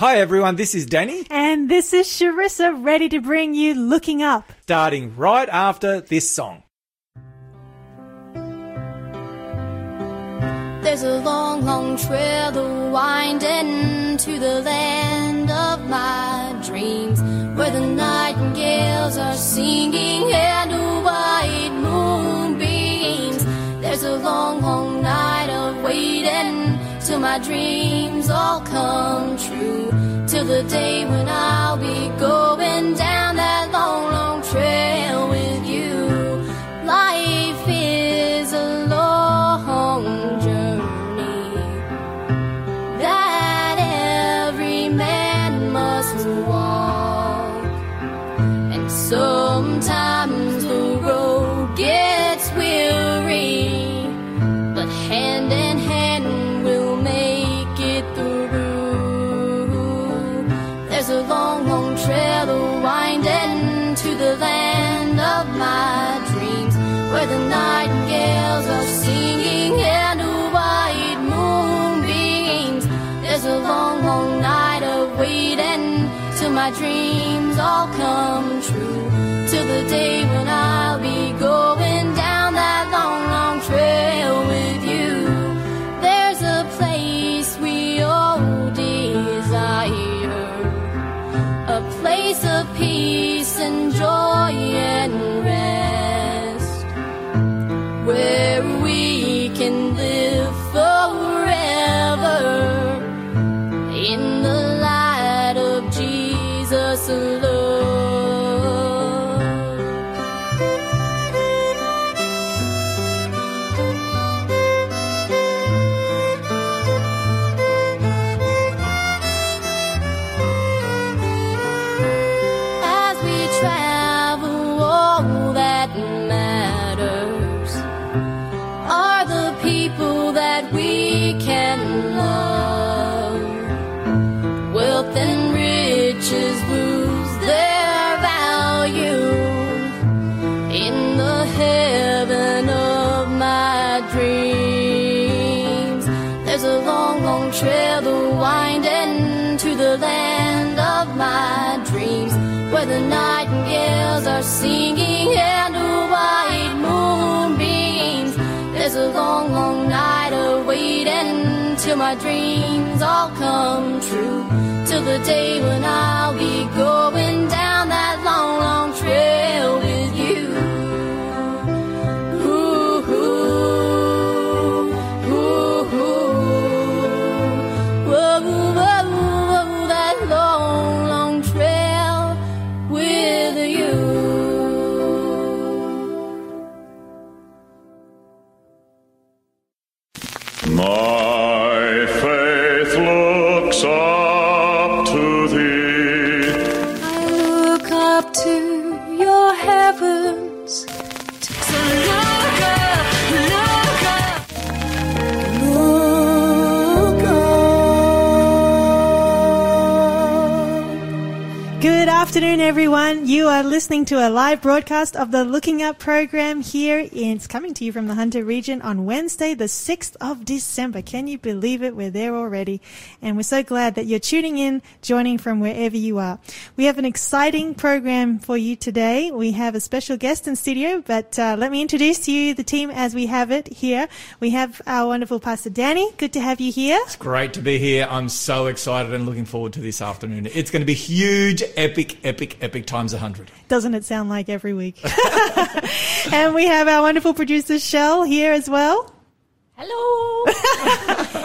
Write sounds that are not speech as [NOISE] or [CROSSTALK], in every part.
Hi everyone, this is Danny, And this is Charissa ready to bring you Looking Up. starting right after this song. There's a long, long trail to wind into the land of my dreams, where the nightingales are singing and the white moonbeams. There's a long, long night of waiting till my dreams all come true, till the day when I'll be going down my dreams all come true. Till the day when I'll be going afternoon, everyone. You are listening to a live broadcast of the Looking Up program here. It's coming to you from the Hunter region on Wednesday, the 6th of December. Can you believe it? We're there already. And we're so glad that you're tuning in, joining from wherever you are. We have an exciting program for you today. We have a special guest in studio, but uh, let me introduce to you the team as we have it here. We have our wonderful Pastor Danny. Good to have you here. It's great to be here. I'm so excited and looking forward to this afternoon. It's going to be huge, epic, epic, epic times 100. Doesn't it sound like every week? [LAUGHS] and we have our wonderful producer Shell here as well. Hello.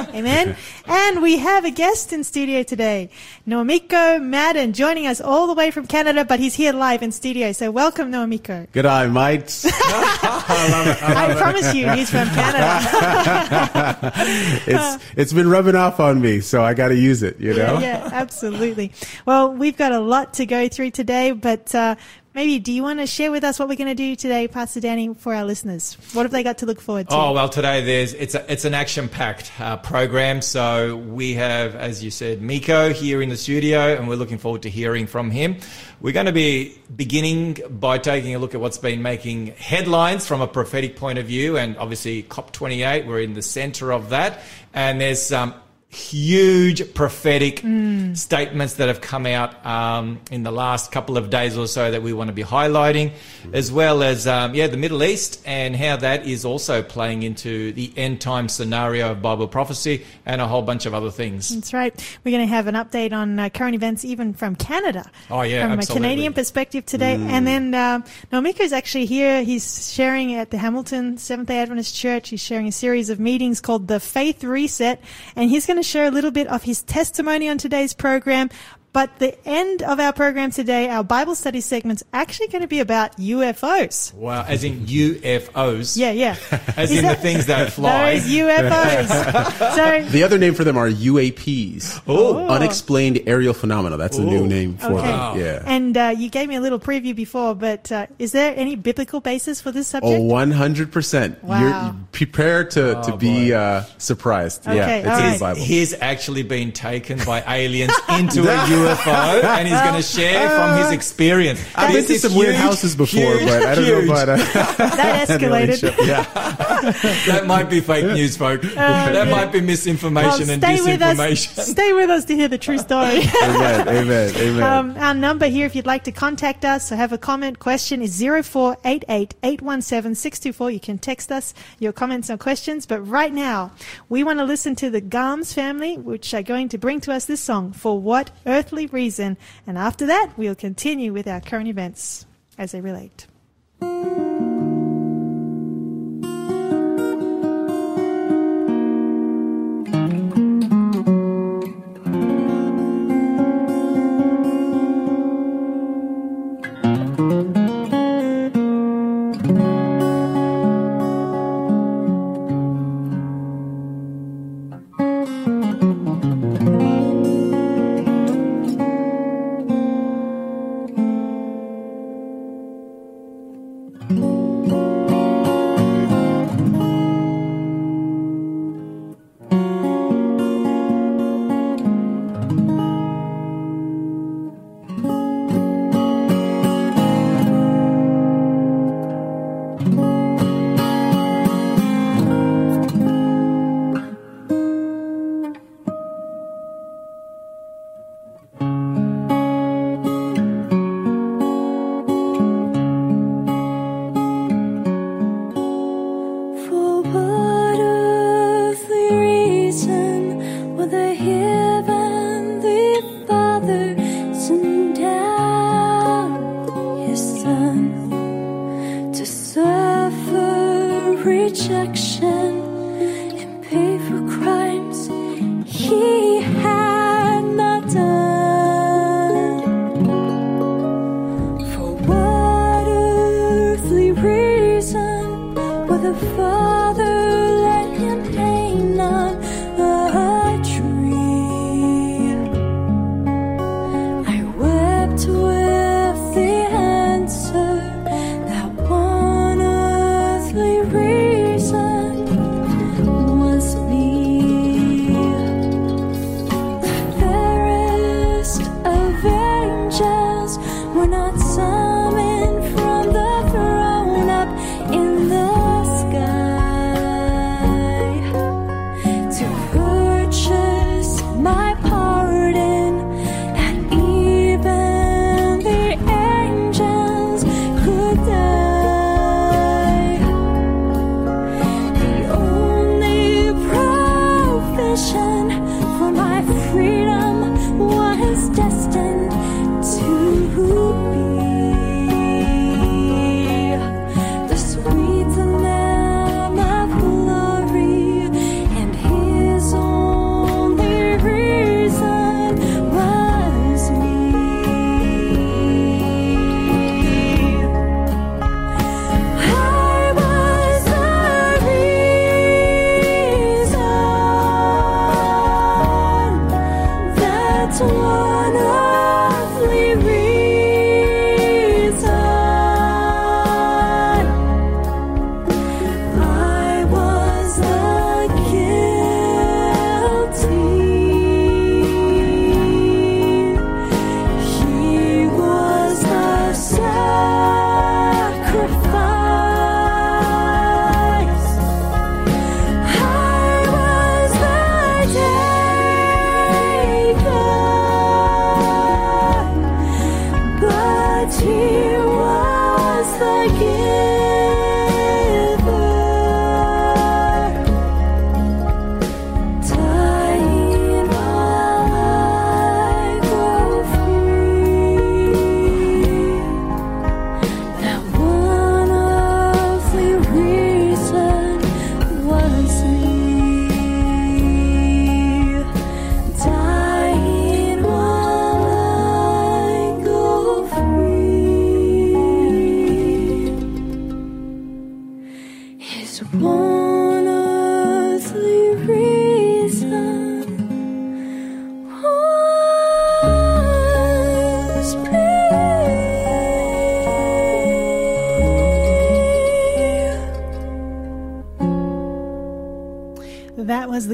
[LAUGHS] Amen. and we have a guest in studio today, Noamiko Madden, joining us all the way from Canada, but he's here live in studio. So welcome, Noamiko. G'day, mates. [LAUGHS] I promise you, he's from Canada. [LAUGHS] it's it's been rubbing off on me, so I got to use it. You know. yeah, yeah, absolutely. Well, we've got a lot to go through today, but uh, maybe do you want to share with us what we're going to do today, Pastor Danny, for our listeners? What have they got to look forward to? Oh well, today there's it's a it's an action packed uh, program. So we have, as you said, Miko here in the studio, and we're looking forward to hearing from him. We're going to be beginning by taking a look at what's been making headlines from a prophetic point of view, and obviously COP28. We're in the centre of that, and there's um, huge prophetic Mm. statements that have come out um, in the last couple of days or so that we want to be highlighting, as well as um, yeah the Middle East and how that is also playing into the end time scenario of Bible prophecy and a whole bunch of other things. That's right. We're going to have an update on uh, current events, even from Canada. Oh, yeah, from absolutely. a Canadian perspective today. And then um, is actually here. He's sharing at the Hamilton Seventh Day Adventist Church. He's sharing a series of meetings called the Faith Reset, and he's going to share a little bit of his testimony on today's program. But the end of our program today, our Bible study segment's actually going to be about UFOs. Wow, as in UFOs. Yeah, yeah. [LAUGHS] As Is in that- the things that [LAUGHS] fly. Those UFOs. [LAUGHS] so The other name for them are UAPs. Oh. Unexplained aerial phenomena. That's the Ooh. new name for Okay. them. Yeah. And uh, you gave me a little preview before, but uh, is there any biblical basis for this subject? Oh, 100%. Wow. You're prepare to, to Oh, be uh, surprised. Okay, yeah, it's all in right. the Bible. He's actually been taken by aliens into a UFO and he's going to share from his experience. I've been to is some weird houses before, huge, but I don't huge. know about uh, [LAUGHS] that [LAUGHS] the escalated. relationship. Yeah. [LAUGHS] That might be fake news, folk. that might be Well, misinformation and stay with disinformation. Stay with us to hear the true story. amen. Amen. Amen. Um, our number here, if you'd like to contact us or have a comment, question is 0488 817 624. You can text us your comments or questions. But right now, we want to listen to the Garms family, which are going to bring to us this song, For What Earthly Reason? And after that, we'll continue with our current events as they relate.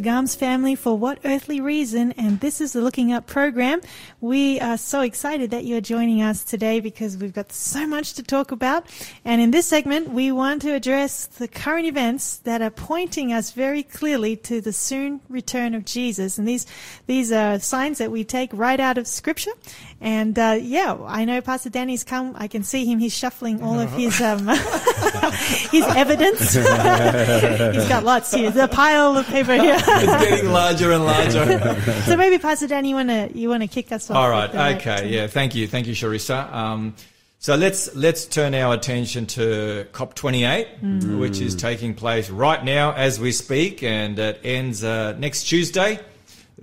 The Gams family for what earthly reason? And this is the Looking Up program. We are so excited that you're joining us today because we've got so much to talk about. And in this segment, we want to address the current events that are pointing us very clearly to the soon return of Jesus. And these, these are signs that we take right out of scripture. And, uh, yeah, I know Pastor Danny's come. I can see him. He's shuffling all of his, [LAUGHS] um, [LAUGHS] his evidence. [LAUGHS] He's got lots here. The pile of paper here. It's getting larger and larger. so maybe Pastor Danny, you wanna you wanna kick us off? All with right. the- Okay. Yeah. Thank you. Thank you, Charissa. Um, so let's let's turn our attention to COP28, which is taking place right now as we speak, and it ends uh, next Tuesday.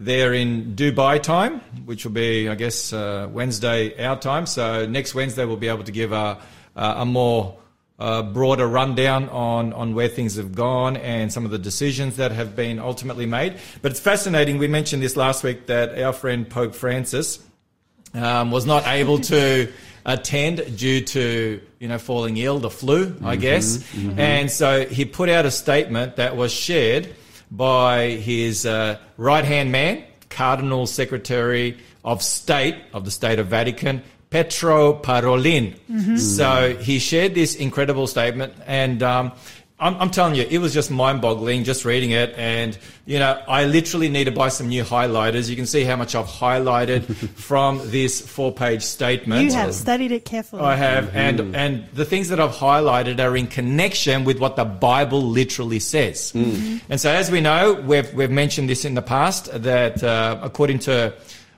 They're in Dubai time, which will be, I guess, uh, Wednesday our time. So next Wednesday we'll be able to give a a a more uh, broader rundown on, on where things have gone and some of the decisions that have been ultimately made. But it's fascinating. We mentioned this last week that our friend Pope Francis um, was not able to [LAUGHS] attend due to you know falling ill, the flu, I guess, and so he put out a statement that was shared by his uh, right hand man, Cardinal Secretary of State of the State of Vatican. Pietro Parolin. So he shared this incredible statement, and um, I'm, I'm telling you, it was just mind-boggling just reading it. And you know, I literally need to buy some new highlighters. You can see how much I've highlighted [LAUGHS] from this four-page statement. You have studied it carefully. I have, mm-hmm. and and the things that I've highlighted are in connection with what the Bible literally says. Mm. Mm-hmm. And so, as we know, we've we've mentioned this in the past that uh, according to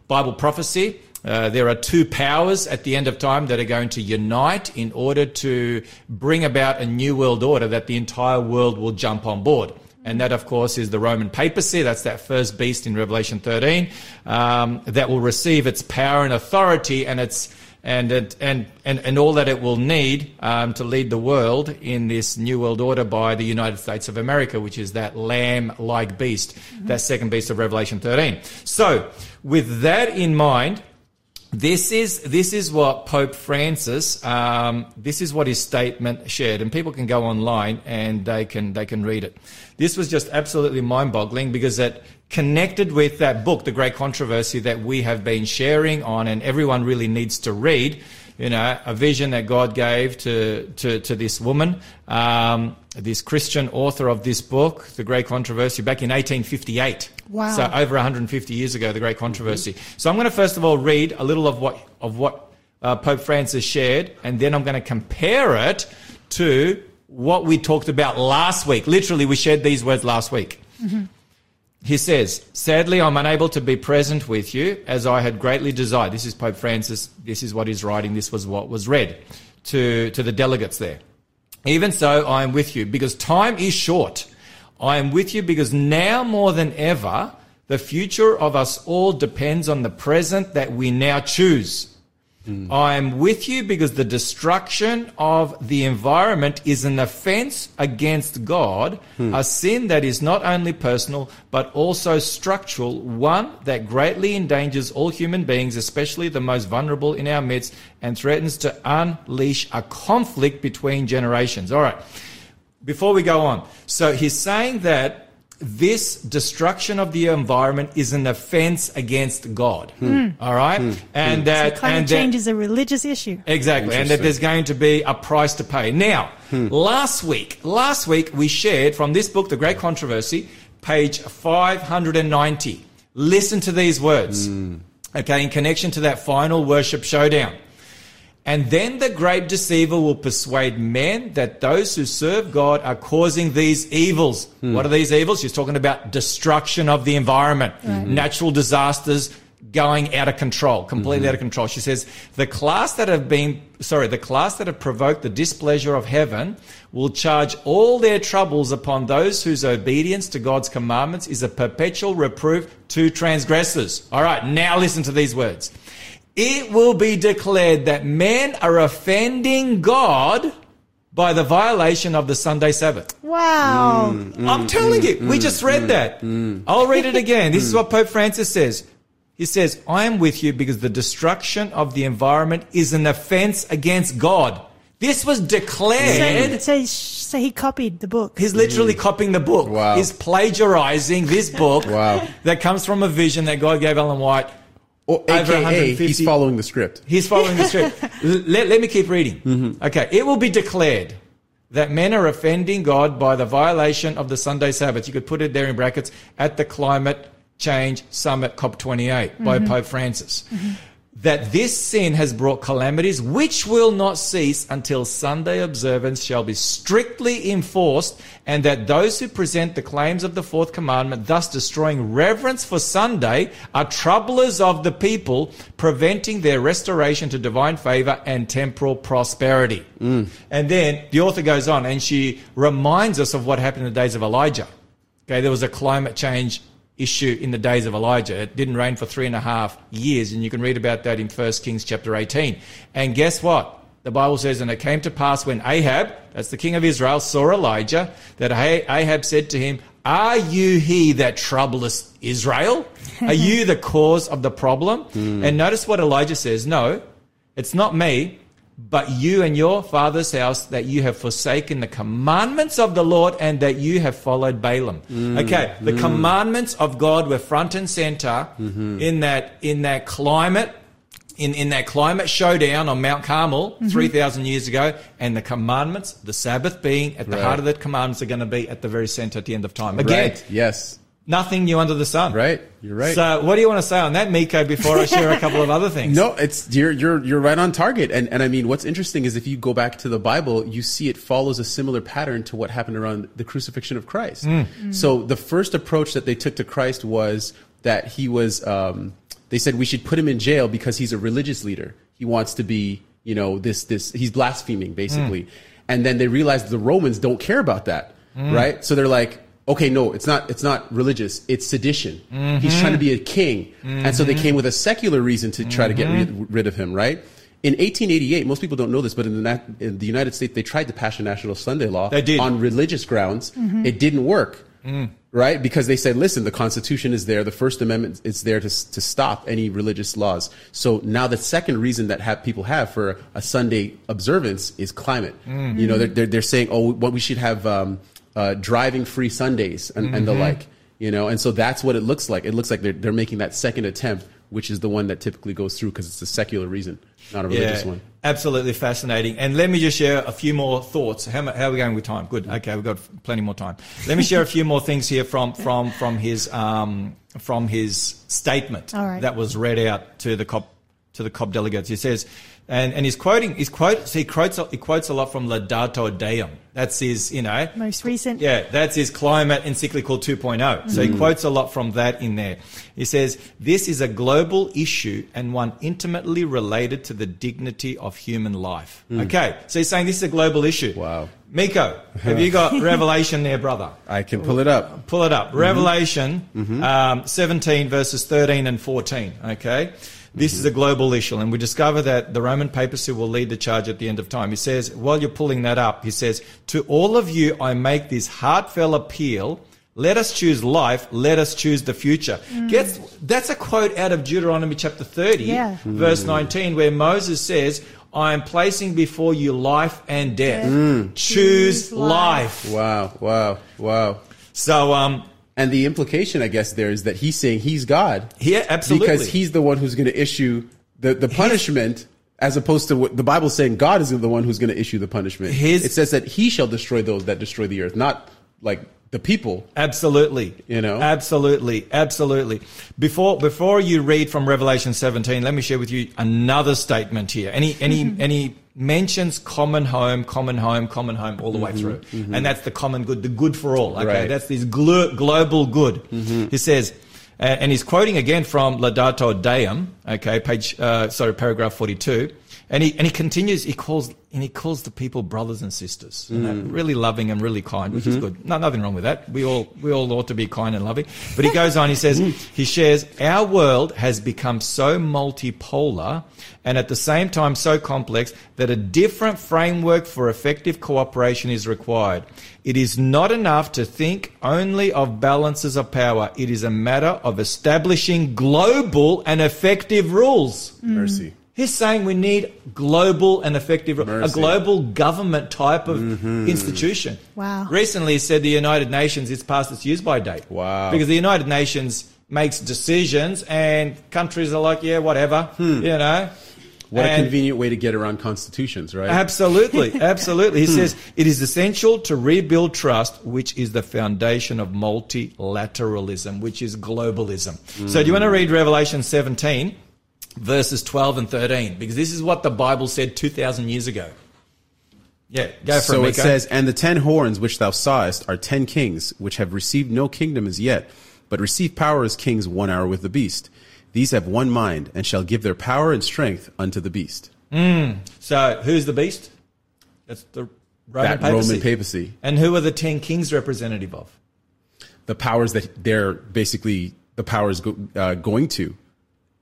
Bible prophecy. Uh, there are two powers at the end of time that are going to unite in order to bring about a new world order that the entire world will jump on board. And that, of course, is the Roman papacy. That's that first beast in Revelation 13 um, that will receive its power and authority and its and it, and and and all that it will need um, to lead the world in this new world order by the United States of America, which is that lamb-like beast, that second beast of Revelation 13. So, with that in mind, this is this is what Pope Francis. Um, this is what his statement shared, and people can go online and they can they can read it. This was just absolutely mind-boggling because it connected with that book, The Great Controversy, that we have been sharing on, and everyone really needs to read. You know, a vision that God gave to to, to this woman, um, this Christian author of this book, The Great Controversy, back in 1858. Wow. So over 150 years ago, the great controversy. So I'm going to first of all read a little of what of what uh, Pope Francis shared, and then I'm going to compare it to what we talked about last week. Literally, we shared these words last week. He says, Sadly, I'm unable to be present with you as I had greatly desired. This is Pope Francis. This is what he's writing. This was what was read to, to the delegates there. Even so, I am with you because time is short. I am with you because now more than ever, the future of us all depends on the present that we now choose. Mm. I am with you because the destruction of the environment is an offense against God, hmm. a sin that is not only personal but also structural, one that greatly endangers all human beings, especially the most vulnerable in our midst, and threatens to unleash a conflict between generations. All right. Before we go on, so he's saying that this destruction of the environment is an offense against God. Hmm. Hmm. All right, hmm. and that so climate and change that, is a religious issue. Exactly, and that there's going to be a price to pay. Now, last week, last week we shared from this book, The Great Controversy, page 590. Listen to these words, okay, in connection to that final worship showdown. And then the great deceiver will persuade men that those who serve God are causing these evils. Hmm. What are these evils? She's talking about destruction of the environment, mm-hmm. natural disasters going out of control, completely mm-hmm. out of control. She says the class that have been, sorry, the class that have provoked the displeasure of heaven will charge all their troubles upon those whose obedience to God's commandments is a perpetual reproof to transgressors. All right, now listen to these words it will be declared that men are offending God by the violation of the Sunday Sabbath. Wow. Mm, mm, I'm telling mm, you, we just read that. I'll read it again. This is what Pope Francis says. He says, I am with you because the destruction of the environment is an offense against God. This was So, declared. so, so he copied the book. He's literally copying the book. Wow. He's plagiarizing this book Wow. that comes from a vision that God gave Ellen White. Or Over AKA, 150 he's following the script. He's following the script. [LAUGHS] Let, let me keep reading. Mm-hmm. Okay. It will be declared that men are offending God by the violation of the Sunday Sabbath. You could put it there in brackets at the Climate Change Summit COP28 by mm-hmm. Pope Francis. Mm-hmm. That this sin has brought calamities which will not cease until Sunday observance shall be strictly enforced, and that those who present the claims of the fourth commandment, thus destroying reverence for Sunday, are troublers of the people, preventing their restoration to divine favor and temporal prosperity. Mm. And then the author goes on and she reminds us of what happened in the days of Elijah. Okay, there was a climate change issue in the days of Elijah. It didn't rain for three and a half years, and you can read about that in 1 Kings chapter 18. And guess what? The Bible says, and it came to pass when Ahab, that's the king of Israel, saw Elijah, that Ah- Ahab said to him, Are you he that troublest Israel? Are you [LAUGHS] the cause of the problem? And notice what Elijah says, No, it's not me, but you and your father's house that you have forsaken the commandments of the Lord and that you have followed Balaam. Mm. Okay, the mm. commandments of God were front and center mm-hmm. in that in that climate. In, in that climate showdown on Mount Carmel mm-hmm. 3,000 years ago, and the commandments, the Sabbath being at the Right. heart of the commandments, are going to be at the very center at the end of time. Again, Right. Yes. Nothing new under the sun. Right. You're right. So, what do you want to say on that, Miko, before I share a couple of other things? [LAUGHS] No, it's you're you're you're right on target. And and I mean, what's interesting is if you go back to the Bible, you see it follows a similar pattern to what happened around the crucifixion of Christ. Mm. Mm. So the first approach that they took to Christ was that he was. Um, they said we should put him in jail because he's a religious leader. He wants to be, you know, this this he's blaspheming basically. Mm. And then they realized the Romans don't care about that, right? So they're like, okay, no, it's not, it's not religious. It's sedition. He's trying to be a king. And so they mm-hmm. came with a secular reason to try to get rid, mm-hmm. rid of him, right? In 1888, most people don't know this, but in the, in the United States, they tried to pass a national Sunday law They did. on religious grounds. Mm-hmm. It didn't work, mm. right? Because they said, listen, the Constitution is there, the First Amendment is there to, to stop any religious laws. So now the second reason that have, people have for a Sunday observance is climate. Mm. You know, they're, they're, they're saying, oh, what we should have um, uh, driving free Sundays and, and the like. You know, and so that's what it looks like. It looks like they're, they're making that second attempt, which is the one that typically goes through because it's a secular reason, not a religious one. Absolutely fascinating. And let me just share a few more thoughts. How, how are we going with time? Good. Okay, we've got plenty more time. Let me share a few more things here from from from his um, from his statement All right. that was read out to the COP to the COP delegates. He says, and and he's quoting he's quotes he quotes he quotes a lot from Laudato Deum. That's his you know Most recent. yeah, that's his climate encyclical 2.0. So he mm. quotes a lot from that in there. He says, This is a global issue and one intimately related to the dignity of human life. Mm. Okay, so he's saying this is a global issue. Wow. Miko, have you got [LAUGHS] Revelation there, brother? I can pull it up. Pull it up. Mm-hmm. Revelation mm-hmm. Um, 17, verses 13 and 14. Okay. This is a global issue, and we discover that the Roman papacy will lead the charge at the end of time. He says, while you're pulling that up, he says, To all of you, I make this heartfelt appeal. Let us choose life. Let us choose the future. Gets, that's a quote out of Deuteronomy chapter 30, Yeah. verse 19, where Moses says, I am placing before you life and death. Choose Choose life. life. Wow, wow, wow. So, um, And the implication, I guess, there is that he's saying he's God yeah, absolutely. because he's the one who's going to issue the, the punishment, as opposed to what the Bible's saying God is the one who's going to issue the punishment. His- it says that he shall destroy those that destroy the earth, not like the people. Absolutely. You know? Absolutely. Absolutely. Before before you read from Revelation 17, let me share with you another statement here. And he and he mm-hmm. and he mentions common home, common home, common home all the way through. And that's the common good, the good for all. Okay. Right. That's this glo- global good. He says uh, and he's quoting again from Laudato Deum, okay, page, uh, sorry, paragraph 42. And he, and he continues, he calls, and he calls the people brothers and sisters. Know, mm. really loving and really kind, which is mm-hmm. good. No, nothing wrong with that. We all, we all ought to be kind and loving. But he goes on, he says, mm. he shares, our world has become so multipolar and at the same time so complex that a different framework for effective cooperation is required. It is not enough to think only of balances of power. It is a matter of establishing global and effective rules. Mercy. He's saying we need global and effective, a global government type of mm-hmm. institution. Wow. Recently, he said the United Nations is past its use by date. Wow. Because the United Nations makes decisions and countries are like, yeah, whatever, hmm. you know. What a convenient way to get around constitutions, right? Absolutely, [LAUGHS] absolutely. He hmm. says it is essential to rebuild trust, which is the foundation of multilateralism, which is globalism. Hmm. So, do you want to read Revelation 17, verses 12 and 13? Because this is what the Bible said 2,000 years ago. Yeah, go for so it, So it says, And the ten horns which thou sawest are ten kings, which have received no kingdom as yet, but receive power as kings one hour with the beast. These have one mind, and shall give their power and strength unto the beast. So, who's the beast? That's the Roman that papacy. Roman papacy. And who are the 10 kings representative of? The powers that they're basically the powers go, uh, going to,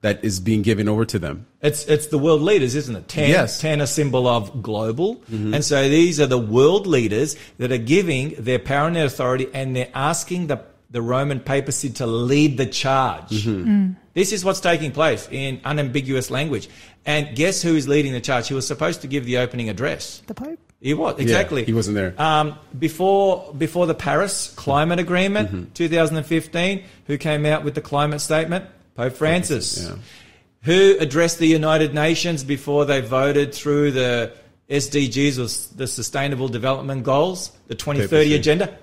that is being given over to them. It's it's the world leaders, isn't it? Ten, Yes. Mm-hmm. a symbol of global, and so these are the world leaders that are giving their power and their authority, and they're asking the the Roman papacy to lead the charge. Mm-hmm. This is what's taking place in unambiguous language. And guess who is leading the charge? He was supposed to give the opening address. The Pope. He was exactly. he wasn't there. Um, before before the Paris Climate Agreement, Mm-hmm. 2015, who came out with the climate statement? Pope Francis. yeah. Who addressed the United Nations before they voted through the SDGs, or the Sustainable Development Goals, the 2030 Papacy. agenda?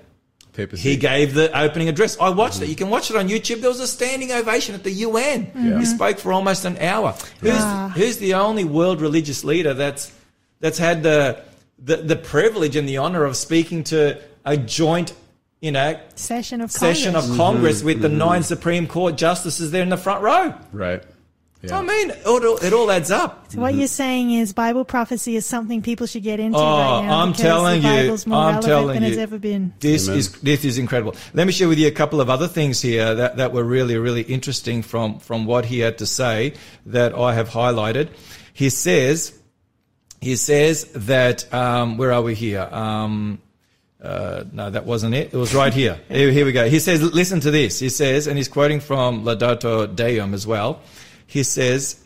Papacy. He gave the opening address. I watched it. You can watch it on YouTube. There was a standing ovation at the UN. Yeah. He spoke for almost an hour. Who's, Ah. who's the only world religious leader that's that's had the, the the privilege and the honor of speaking to a joint, you know, Session of session Congress. of Congress with the nine Supreme Court justices there in the front row? right. Yeah. I mean, it all, it all adds up. So what you're saying is Bible prophecy is something people should get into Oh, right now I'm telling the you, more I'm telling than it's you. ever been. This Amen. is this is incredible. Let me share with you a couple of other things here that, that were really really interesting from from what he had to say that I have highlighted. He says he says that um, where are we here? Um, uh, no, that wasn't it. It was right here. here. Here we go. He says, listen to this. He says, and he's quoting from Laudato Deum as well. He says,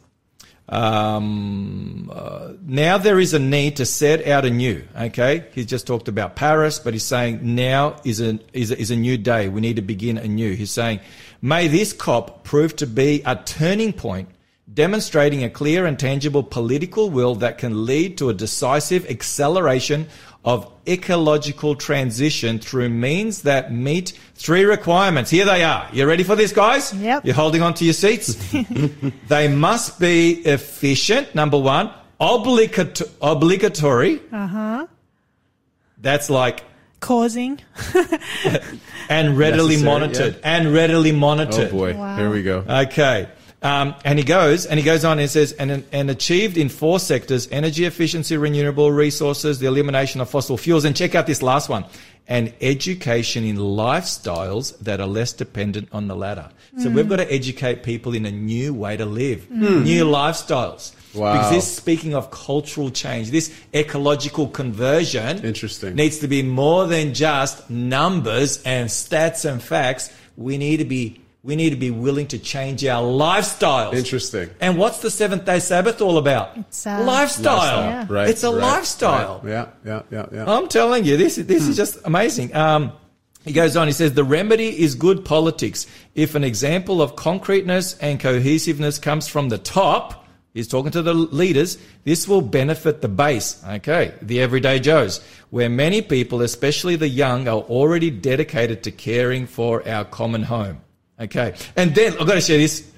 um, uh, now there is a need to set out anew. Okay, he's just talked about Paris, but he's saying now is a is a, is a new day. We need to begin anew. He's saying, may this COP prove to be a turning point, demonstrating a clear and tangible political will that can lead to a decisive acceleration of ecological transition through means that meet three requirements. Here they are. You ready for this, guys? Yep. You're holding on to your seats. [LAUGHS] they must be efficient, number one, obligat- obligatory. Uh huh. That's like, Causing. [LAUGHS] and readily Necessary, monitored. yeah. And readily monitored. Oh boy. Wow. Here we go. Okay. Um, and he goes, and he goes on and says, and, and achieved in four sectors, energy efficiency, renewable resources, the elimination of fossil fuels, and check out this last one, and education in lifestyles that are less dependent on the latter. So we've hmm. got to educate people in a new way to live, hmm. Hmm. new lifestyles. Wow. Because this, speaking of cultural change, this ecological conversion Interesting. needs to be more than just numbers and stats and facts. We need to be we need to be willing to change our lifestyles. Interesting. And what's the seventh day Sabbath all about? It's, uh, lifestyle. Yeah. Right. It's a right, lifestyle. right. Yeah. Yeah. Yeah. Yeah. I'm telling you, this is this is just amazing. Um, he goes on. He says the remedy is good politics. If an example of concreteness and cohesiveness comes from the top, he's talking to the leaders. This will benefit the base. Okay, the everyday Joes, where many people, especially the young, are already dedicated to caring for our common home. Okay, and then I've got to share this.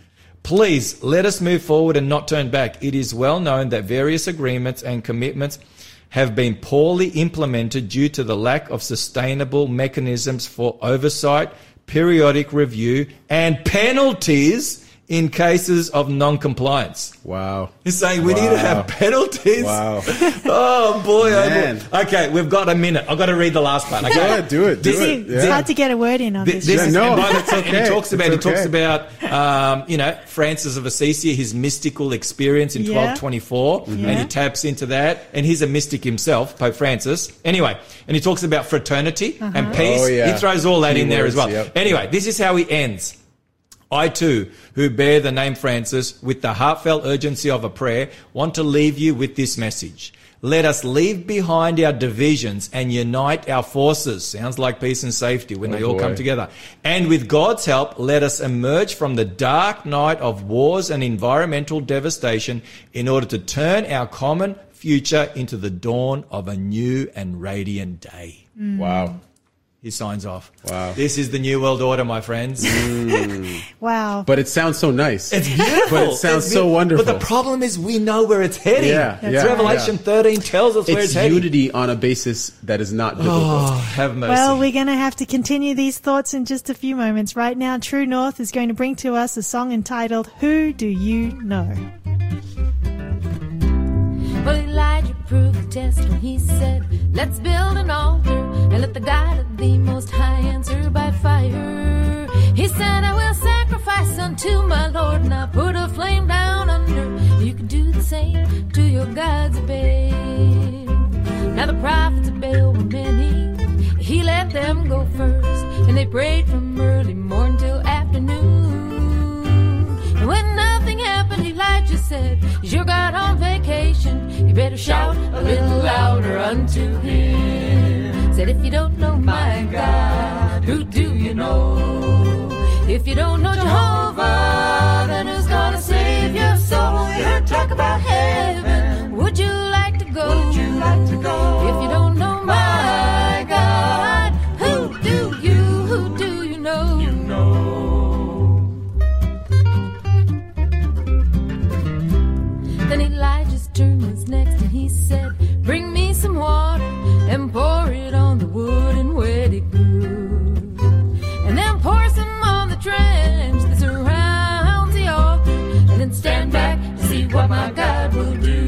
Please let us move forward and not turn back. It is well known that various agreements and commitments have been poorly implemented due to the lack of sustainable mechanisms for oversight, periodic review, and penalties in cases of non-compliance. Wow. He's saying we need to have penalties. Wow. [LAUGHS] Oh boy, oh Man. boy. Okay, we've got a minute. I've got to read the last part. Okay? Go ahead. Do it. Do This- it. It's Yeah. hard to get a word in on this. this show. is, no, and, by the- it's and he talks about It's he talks about um, you know Francis of Assisi, his mystical experience in Yeah. twelve twenty four, Mm-hmm. and he taps into that. And he's a mystic himself, Pope Francis. Anyway, and he talks about fraternity and peace. Oh, yeah. He throws all that Key in there as well. yep. Anyway, this is how he ends. I too, who bear the name Francis, with the heartfelt urgency of a prayer, want to leave you with this message. Let us leave behind our divisions and unite our forces. Sounds like peace and safety when Oh, they all come together. And with God's help, let us emerge from the dark night of wars and environmental devastation in order to turn our common future into the dawn of a new and radiant day. Wow. He signs off. Wow. This is the new world order, my friends. Hmm. [LAUGHS] Wow. But it sounds so nice. It's beautiful. But it sounds It's so beau- wonderful. But the problem is we know where it's heading. Yeah, That's yeah, Revelation yeah. 13 tells us where it's, It's heading. unity on a basis that is not oh, biblical. Oh, have mercy. Well, we're going to have to continue these thoughts in just a few moments. Right now, True North is going to bring to us a song entitled Who Do You Know? Well, Elijah proved the test when he said, Let's build an altar and let the God of the Most High answer by fire. He said, I will sacrifice unto my Lord and I put a flame down under. You can do the same to your gods Baal. Now the prophets of Baal were many. He let them go first and they prayed from early morn till afternoon. Nothing happened, Elijah said, Is your God on vacation? You better shout a little louder unto him. Said, If you don't know my God, who do you know? If you don't know Jehovah, then who's gonna save your soul? You heard talk about heaven. Would you like to go? Would you like to go? If you don't and pour it on the wood and wet it good. And then pour some on the trench that surrounds the altar. And then stand back to see what my God will do.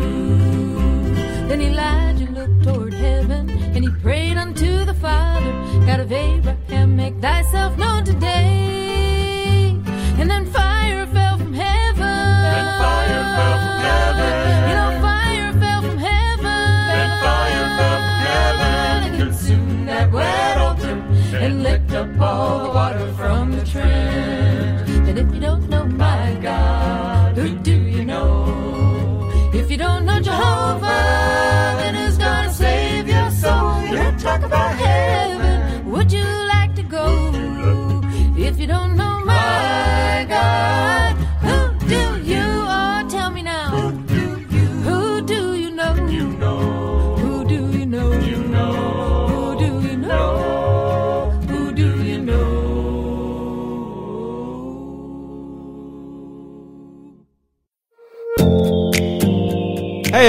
Then Elijah looked toward heaven and he prayed unto the Father, God of Abraham, make thyself known today. And then fire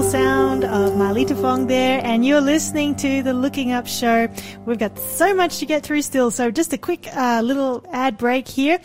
beautiful sound of Marlita Fong there, and you're listening to the Looking Up Show. We've got so much to get through still, so just a quick uh, little ad break here.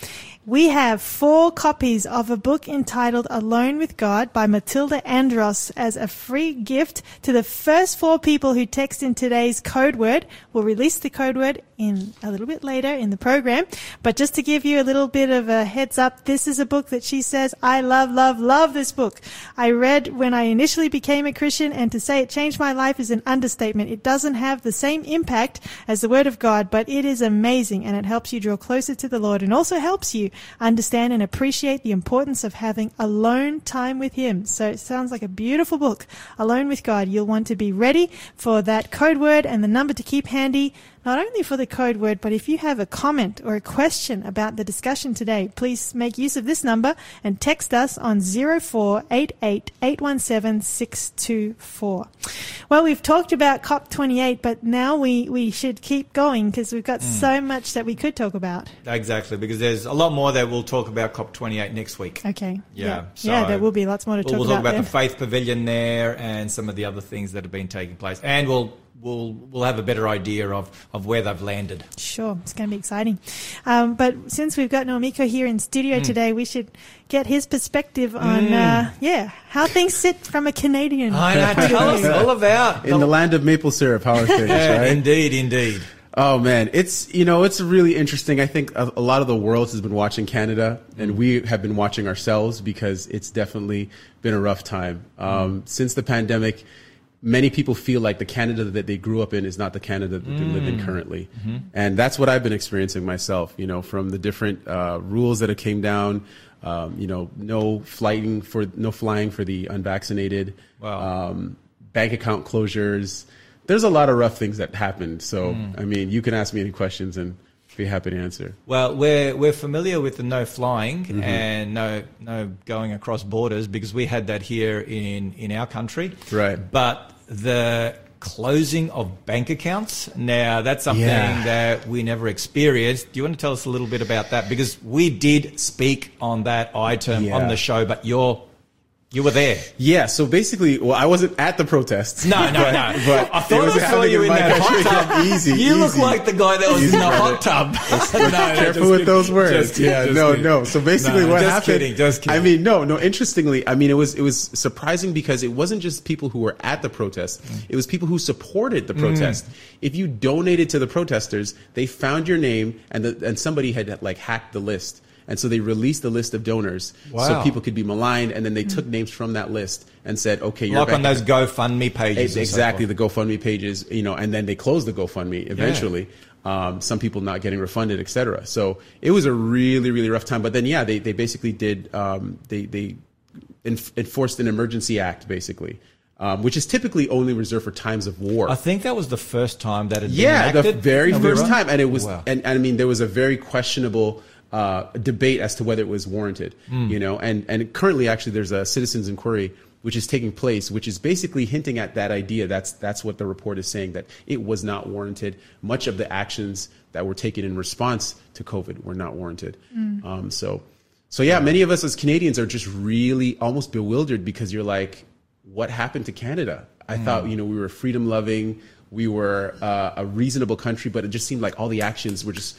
We have four copies of a book entitled Alone with God by Matilda Andross as a free gift to the first four people who text in today's code word. We'll release the code word in a little bit later in the program. But just to give you a little bit of a heads up, this is a book that she says, I love, love, love this book. I read when I initially became a Christian and to say it changed my life is an understatement. It doesn't have the same impact as the Word of God, but it is amazing and it helps you draw closer to the Lord and also helps you understand and appreciate the importance of having alone time with Him. So it sounds like a beautiful book, Alone with God. You'll want to be ready for that code word and the number to keep handy not only for the code word, but if you have a comment or a question about the discussion today, please make use of this number and text us on 0488817624. Well, we've talked about COP28, but now we, we should keep going because we've got hmm. so much that we could talk about. Exactly, because there's a lot more that we'll talk about COP28 next week. Okay. Yeah, Yeah, so there will be lots more to We'll, talk about. we'll talk about. about the Faith Pavilion there and some of the other things that have been taking place. And we'll we'll we'll have a better idea of, of where they've landed. Sure, it's going to be exciting. Um, but since we've got Normiko here in Hmm. studio today, we should get his perspective on, uh, yeah, how things sit from a Canadian. I know. point Tell us all about In the land of maple syrup, how are things, Yeah, right? indeed, indeed. Oh man, it's you know it's really interesting. I think a, a lot of the world has been watching Canada, and we have been watching ourselves because it's definitely been a rough time um, since the pandemic. Many people feel like the Canada that they grew up in is not the Canada that they live in currently, and that's what I've been experiencing myself. You know, from the different uh, rules that have came down. Um, you know, no flying for no flying for the unvaccinated. Wow. Um, bank account closures. There's a lot of rough things that happened. So, Hmm. I mean, you can ask me any questions and be happy to answer. Well, we're we're familiar with the no flying Mm-hmm. and no no going across borders because we had that here in in our country. Right. But the closing of bank accounts now that's something Yeah. that we never experienced. Do you want to tell us a little bit about that because we did speak on that item Yeah. on the show, but you're you were there. Yeah. So basically, well, I wasn't at the protests. No, no, but, no. [LAUGHS] But I thought I saw you in that hot tub. [LAUGHS] easy. You look like the guy that was Easy, in the hot tub. [LAUGHS] Be careful with those words. Just yeah, just no, kidding. no. So basically, No, what just happened? kidding, just kidding. I mean, no, no. Interestingly, I mean, it was it was surprising because it wasn't just people who were at the protest; Mm. it was people who supported the protest. If you donated to the protesters, they found your name, and the, and somebody had like hacked the list. And so they released the list of donors so people could be maligned, and then they took names from that list and said, "Okay, you're Like on those GoFundMe pages. Ex- and so exactly the GoFundMe pages, you know, and then they closed the GoFundMe eventually. Um, some people not getting refunded, etc. So it was a really, really rough time. But then, yeah, they, they basically did um, they they enforced an emergency act basically, um, which is typically only reserved for times of war. I think that was the first time that had Yeah, the very first time, and it was, Wow. and, and I mean, there was a very questionable uh, debate as to whether it was warranted. Hmm. You know, and and currently, actually, there's a citizens' inquiry which is taking place, which is basically hinting at that idea. That's that's what the report is saying that it was not warranted. Much of the actions that were taken in response to COVID were not warranted. Um, so, so yeah, many of us as Canadians are just really almost bewildered because you're like, what happened to Canada? I thought, you know, we were freedom loving, we were uh, a reasonable country, but it just seemed like all the actions were just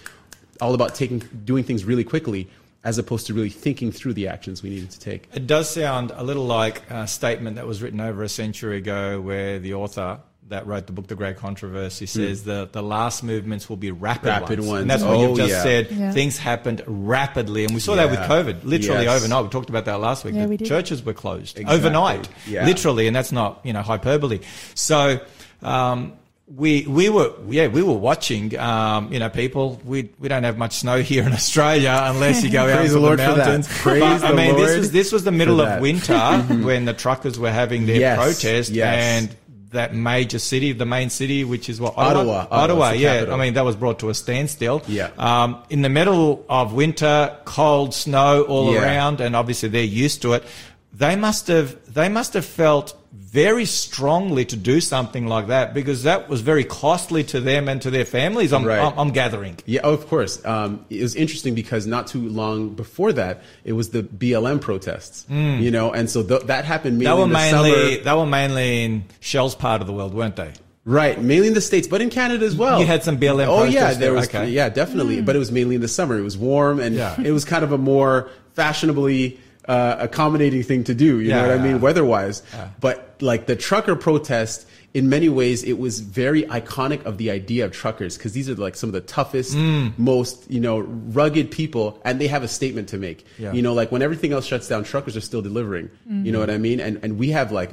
all about taking, doing things really quickly, as opposed to really thinking through the actions we needed to take. It does sound a little like a statement that was written over a century ago, where the author that wrote the book, The Great Controversy, says that the last movements will be rapid, Hmm. Rapid ones. And that's what Oh, you've just yeah. said. Yeah. Things happened rapidly. And we saw that with COVID, literally Yes. overnight. We talked about that last week. Yeah, the we did. churches were closed Exactly. overnight, Yeah. literally. And that's not, you know, hyperbole. So, um, we we were yeah we were watching um, you know people we we don't have much snow here in Australia unless you go [LAUGHS] out to the Lord the for that. mountains. But, I mean this was this was the middle of winter [LAUGHS] when the truckers were having their Yes, protest yes. and that major city, the main city, which is what Ottawa. Ottawa, Ottawa's the yeah. capital. I mean that was brought to a standstill. Yeah. Um, in the middle of winter, cold snow all Yeah. around, and obviously they're used to it. They must have they must have felt very strongly to do something like that because that was very costly to them and to their families. I'm, Right. I'm, I'm gathering. Yeah, of course. Um, it was interesting because not too long before that, it was the BLM protests. You know, and so th- that happened mainly that were mainly summer. they were mainly in Shell's part of the world, weren't they? Right, mainly in the states, but in Canada as well. You had some BLM Oh yeah, there there, was. okay. Yeah, definitely. But it was mainly in the summer. It was warm, and Yeah. it was kind of a more fashionably uh, accommodating thing to do. You know Yeah, what I mean, yeah. weather-wise. But like the trucker protest, in many ways, it was very iconic of the idea of truckers because these are like some of the toughest, Mm. most you know rugged people, and they have a statement to make. Yeah. You know, like when everything else shuts down, truckers are still delivering. You know what I mean? And and we have like.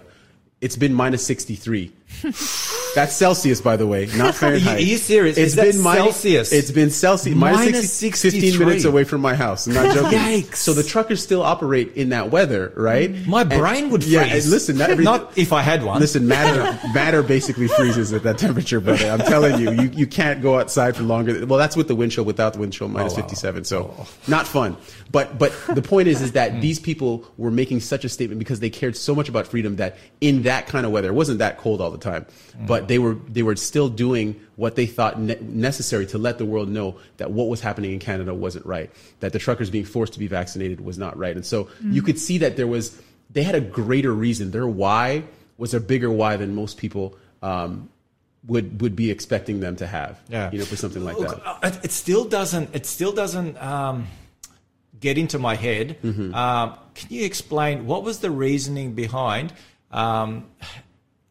It's been minus 63. [LAUGHS] That's Celsius, by the way, not Fahrenheit. [LAUGHS] Are you serious? It's been minus, Celsius? It's been Celsius. Minus Minus 60, 15 minutes away from my house. I'm not joking. Yikes. So the truckers still operate in that weather, right? Mm. My And- brain would freeze. Yeah, listen, not, [LAUGHS] every, Not if I had one. Listen, matter matter basically freezes at that temperature, brother. I'm telling you, you, you can't go outside for longer. Well, that's with the wind chill. Without the wind chill, minus Oh, wow. 57. So oh. not fun. But but the point is, is that mm. these people were making such a statement because they cared so much about freedom that in that kind of weather, it wasn't that cold all the time, but they were they were still doing what they thought ne- necessary to let the world know that what was happening in Canada wasn't right, that the truckers being forced to be vaccinated was not right, and so you could see that there was they had a greater reason. Their why was a bigger why than most people um, would would be expecting them to have. Yeah. You know, for something like that. uh, It still doesn't. It still doesn't um, get into my head. Mm-hmm. Um, can you explain what was the reasoning behind um,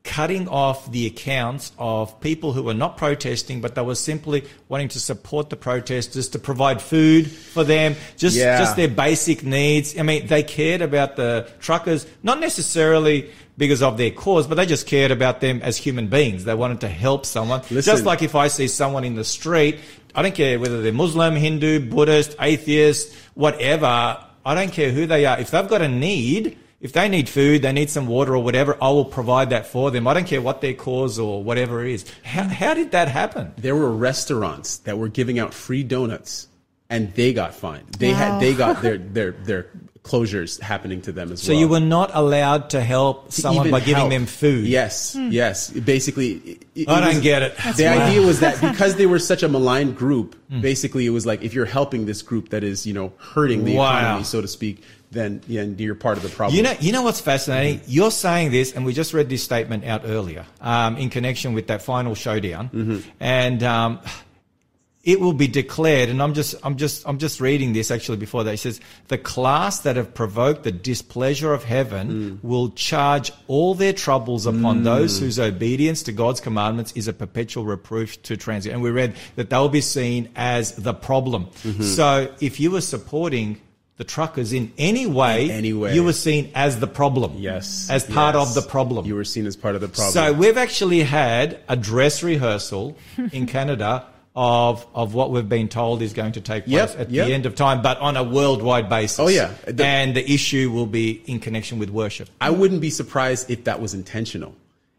cutting off the accounts of people who were not protesting, but they were simply wanting to support the protesters to provide food for them, just Yeah. just their basic needs. I mean, they cared about the truckers, not necessarily. Because of their cause, but they just cared about them as human beings. They wanted to help someone. Listen. Just like if I see someone in the street, I don't care whether they're Muslim, Hindu, Buddhist, atheist, whatever. I don't care who they are. If they've got a need, if they need food, they need some water or whatever, I will provide that for them. I don't care what their cause or whatever it is. How, how did that happen? there were restaurants that were giving out free donuts and they got fined. They Wow. had they got their [LAUGHS] their their closures happening to them as So well. So you were not allowed to help To someone even by giving them food. Yes, yes. Basically, it- it I don't was- get it. The Wow. idea was that because they were such a maligned group, [LAUGHS] Hmm. basically it was like if you're helping this group that is you know hurting the Wow. economy, so to speak, then you're part of the problem. You know, you know what's fascinating? Mm-hmm. You're saying this, and we just read this statement out earlier um, in connection with that final showdown, mm-hmm. and um, it will be declared. And I'm just, I'm just, I'm just reading this actually before that. It says the class that have provoked the displeasure of heaven mm. will charge all their troubles upon mm. those whose obedience to God's commandments is a perpetual reproof to transit. And we read that they'll be seen as the problem. Mm-hmm. So if you were supporting the truckers in any way, Any way. you were seen as the problem. yes, As part yes. of the problem. You were seen as part of the problem. So we've actually had a dress rehearsal [LAUGHS] in Canada of of what we've been told is going to take place Yep, at yep. the end of time, but on a worldwide basis. Oh, yeah. The- and the issue will be in connection with worship. I wouldn't be surprised if that was intentional.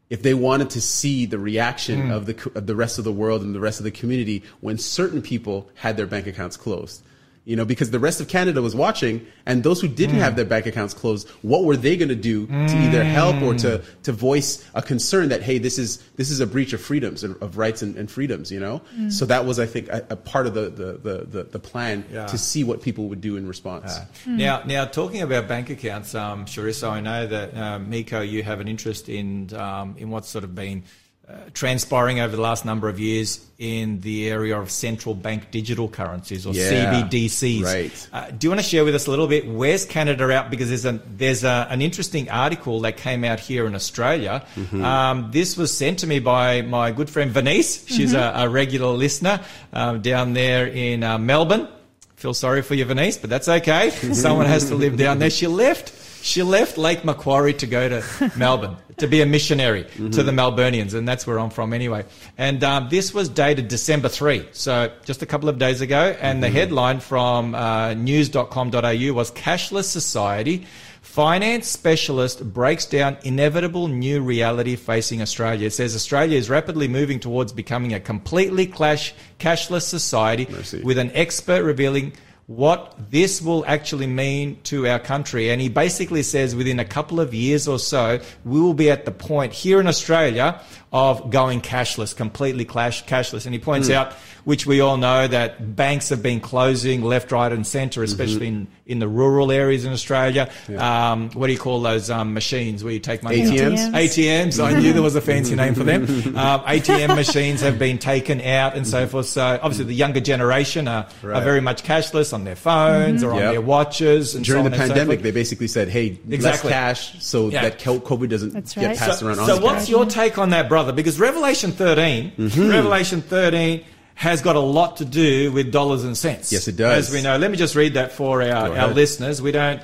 If they wanted to see the reaction Hmm. of the of the rest of the world and the rest of the community when certain people had their bank accounts closed. You know, because the rest of Canada was watching, and those who didn't have their bank accounts closed, what were they going to do to either help or to Hmm. to voice a concern that hey, this is this is a breach of freedoms and of rights and, and freedoms. You know, so that was, I think, a, a part of the the the, the, the plan Yeah. to see what people would do in response. Now, now talking about bank accounts, um, Charissa, I know that um, Miko, you have an interest in um, in what's sort of been uh, transpiring over the last number of years in the area of central bank digital currencies or Yeah, CBDCs. right. Uh, do you want to share with us a little bit where's Canada out? Because there's a there's a, an interesting article that came out here in Australia. Mm-hmm. Um, this was sent to me by my good friend Venice. She's a, a regular listener um, down there in uh, Melbourne. Feel sorry for you, Venice, but that's okay. [LAUGHS] Someone has to live down there. She left. She left Lake Macquarie to go to [LAUGHS] Melbourne to be a missionary to the Melburnians, and that's where I'm from anyway. And um, this was dated December 3, so just a couple of days ago. And the headline from uh, news.com.au was Cashless Society. Finance specialist breaks down inevitable new reality facing Australia. It says Australia is rapidly moving towards becoming a completely clash, cashless society Mercy. with an expert revealing what this will actually mean to our country. And he basically says within a couple of years or so, we will be at the point here in Australia of going cashless, completely clash, cashless. And he points out, which we all know, that banks have been closing left, right, and centre, especially in, in the rural areas in Australia. Um, what do you call those um, machines where you take money? ATMs? ATMs. I knew there was a fancy name for them. [LAUGHS] Um, ATM machines have been taken out and so forth. So obviously the younger generation are, are very much cashless on their phones or on Yep. their watches. And During so the on and so pandemic, forth. they basically said, "Hey, Exactly. less cash so Yeah. that COVID doesn't That's get passed so, around." so on what's your take on that, brother? Because Revelation 13, Mm-hmm. Revelation 13 has got a lot to do with dollars and cents. Yes, it does. As we know. Let me just read that for our, our listeners. We don't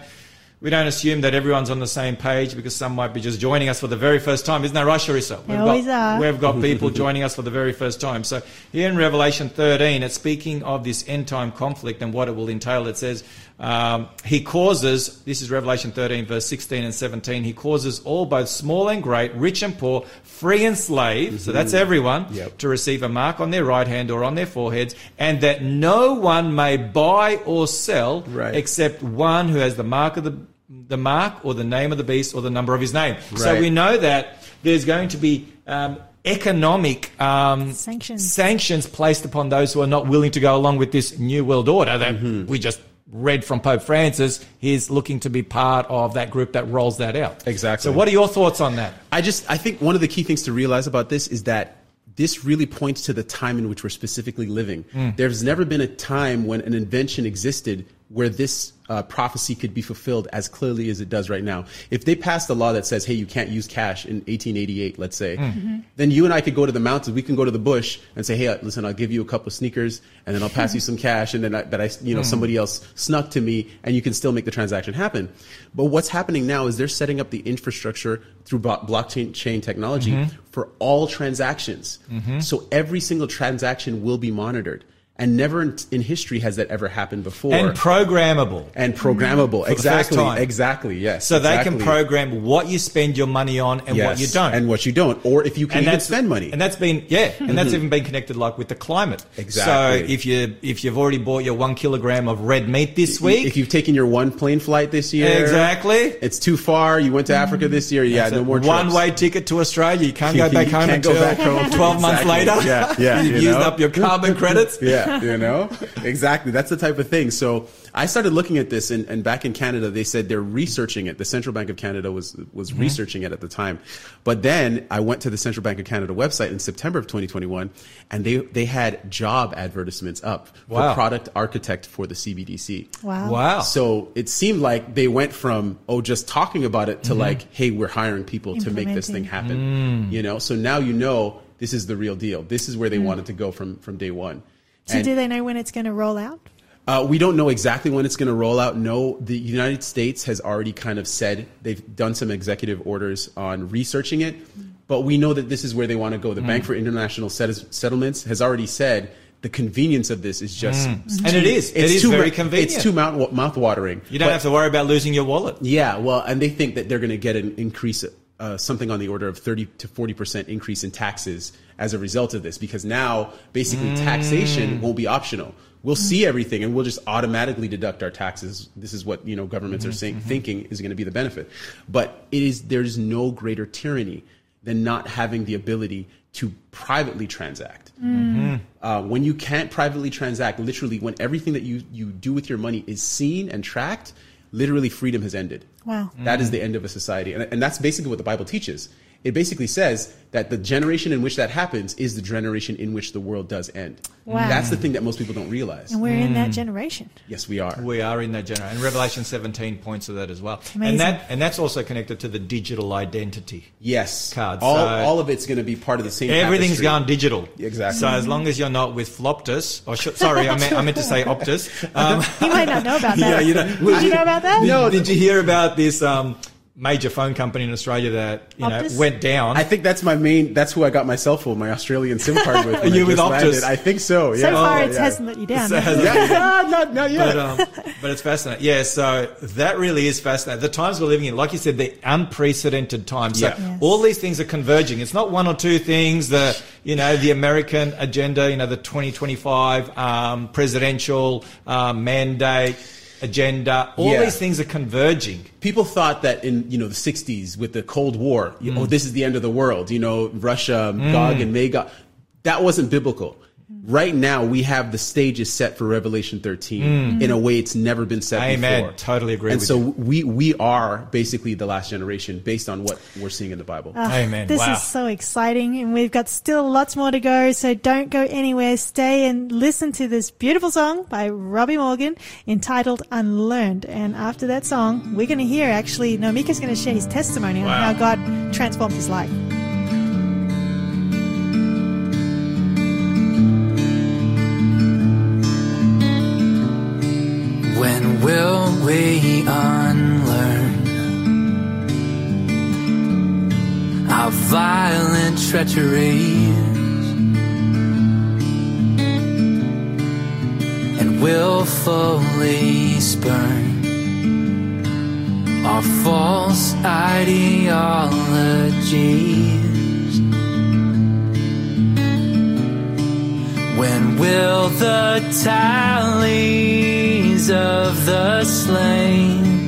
we don't assume that everyone's on the same page because some might be just joining us for the very first time. Isn't that right, Charissa? They always got, are. We've got [LAUGHS] people joining us for the very first time. So here in Revelation 13, it's speaking of this end time conflict and what it will entail. It says, um, he causes, this is Revelation 13, verse 16 and 17, he causes all, both small and great, rich and poor, free and slave, so that's everyone, Yep. to receive a mark on their right hand or on their foreheads, and that no one may buy or sell Right. except one who has the mark of the the mark or the name of the beast or the number of his name. So we know that there's going to be um, economic um, Sanctions. sanctions placed upon those who are not willing to go along with this new world order that Mm-hmm. we just read from Pope Francis. He's looking to be part of that group that rolls that out. Exactly. So what are your thoughts on that? I just I think one of the key things to realize about this is that this really points to the time in which we're specifically living. Mm. There's never been a time when an invention existed where this uh, prophecy could be fulfilled as clearly as it does right now. If they passed a law that says, hey, you can't use cash in 1888, let's say, Mm. then you and I could go to the mountains, we can go to the bush and say, hey, uh, listen, I'll give you a couple of sneakers and then I'll pass you [LAUGHS] some cash and then I, that I, you know, somebody else snuck to me and you can still make the transaction happen. But what's happening now is they're setting up the infrastructure through blo- blockchain chain technology for all transactions. So every single transaction will be monitored. And never in, in history has that ever happened before. And programmable. And programmable. exactly. Exactly. Yes. So they can program what you spend your money on and what you don't. And what you don't. Or if you can even spend money. and that's been yeah, and mm-hmm. that's even been connected like with the climate. Exactly. So if you if you've already bought your one kilogram of red meat this week, if you've taken your one plane flight this year. exactly, It's too far. You went to mm-hmm. Africa this year. Yeah, no more trips. one way ticket to Australia. You can't go back home can't go until back home. [LAUGHS] twelve months later. Yeah, yeah, [LAUGHS] you've you used know? up your carbon credits. [LAUGHS] yeah, [LAUGHS] you know, exactly. That's the type of thing. So I started looking at this, and, and back in Canada, they said they're researching it. The Central Bank of Canada was was Mm-hmm. researching it at the time. But then I went to the Central Bank of Canada website in September of 2021, and they they had job advertisements up Wow. for product architect for the CBDC. Wow. Wow. So it seemed like they went from oh just talking about it to Mm-hmm. like hey we're hiring people to make this thing happen. Mm. You know, so now you know this is the real deal. This is where they wanted to go from from day one. So And- do they know when it's going to roll out? uh, we don't know exactly when it's going to roll out. No, the United States has already kind of said they've done some executive orders on researching it, but we know that this is where they want to go. The Bank for International Set- Settlements has already said the convenience of this is just And it is. It is too very ma- convenient. It's too mouth mouth watering. you don't have to worry about losing your wallet. Yeah, well, and they think that they're going to get an increase, uh, something on the order of 30 to 40% increase in taxes as a result of this, because now basically taxation won't be optional. We'll see everything and we'll just automatically deduct our taxes. This is what, you know, governments are saying, thinking is going to be the benefit. But it is, there's no greater tyranny than not having the ability to privately transact. Uh, when you can't privately transact, literally, when everything that you, you do with your money is seen and tracked, literally freedom has ended. Wow. That is the end of a society. And, and that's basically what the Bible teaches. It basically says that the generation in which that happens is the generation in which the world does end. Wow. That's the thing that most people don't realize. And we're in that generation. Yes, we are. We are in that generation, and Revelation 17 points to that as well. Amazing. And that and that's also connected to the digital identity. Yes. Cards. All, So- all of it's going to be part of the same Everything's tapestry. gone digital. Exactly. So as long as you're not with Floptus, or sh- sorry, I meant, I meant to say Optus. [LAUGHS] Um, You might not know about [LAUGHS] that. yeah, you know. Did you know about that? No, did you hear about this um, major phone company in Australia that you know went down? I think that's my main. That's who I got my cell phone, my Australian SIM card with. [LAUGHS] when you I with Optus? landed. I think so. Yeah. So far, Oh, it yeah. hasn't let you down. So- has? Yeah, not, not yet. but, um, but it's fascinating. Yeah, so that really is fascinating. The times we're living in, like you said, the unprecedented times. So Yeah. Yes. all these things are converging. It's not one or two things. The you know the American agenda, you know the 2025 um, presidential um, mandate agenda. All Yeah. these things are converging. people thought that in you know the 60s with the cold war you oh mm. this is the end of the world you know russia gog mm. and magog that wasn't biblical Mm-hmm. right now we have the stages set for revelation 13 mm. in a way it's never been set Amen. before Totally agree and with so you. we we are basically the last generation based on what we're seeing in the bible ah, Amen. This wow. is so exciting, and we've got still lots more to go. So don't go anywhere. Stay and listen to this beautiful song by Robbie Morgan entitled "Unlearned." And after that song, we're going to hear actually Nomika's going to share his testimony on how God transformed his life. Treacheries and willfully spurn our false ideologies? When will the tallies of the slain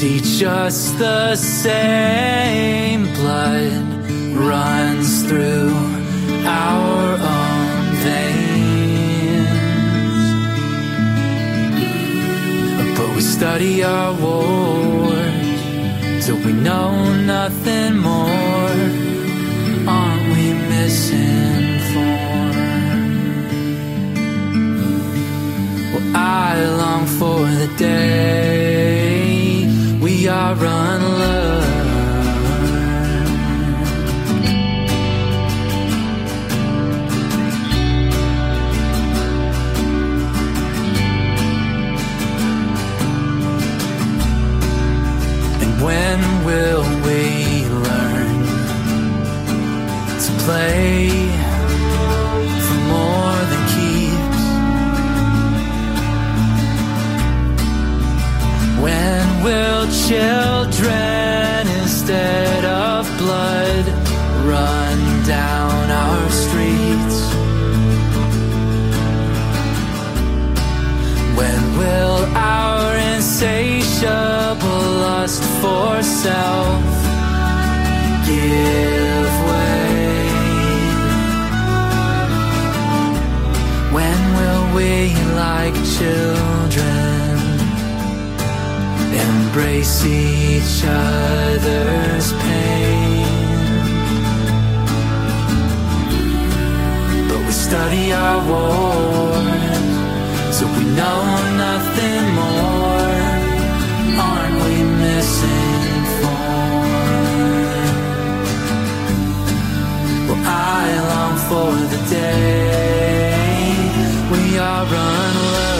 see just the same blood runs through our own veins? But we study our wars till we know nothing more. Aren't we misinformed? Well, I long for the day we are children instead of blood run down our streets? When will our insatiable lust for self give way? When will we, like children, embrace each other's pain? But we study our wars, so we know nothing more. Aren't we misinformed? Well, I long for the day we are unlearned.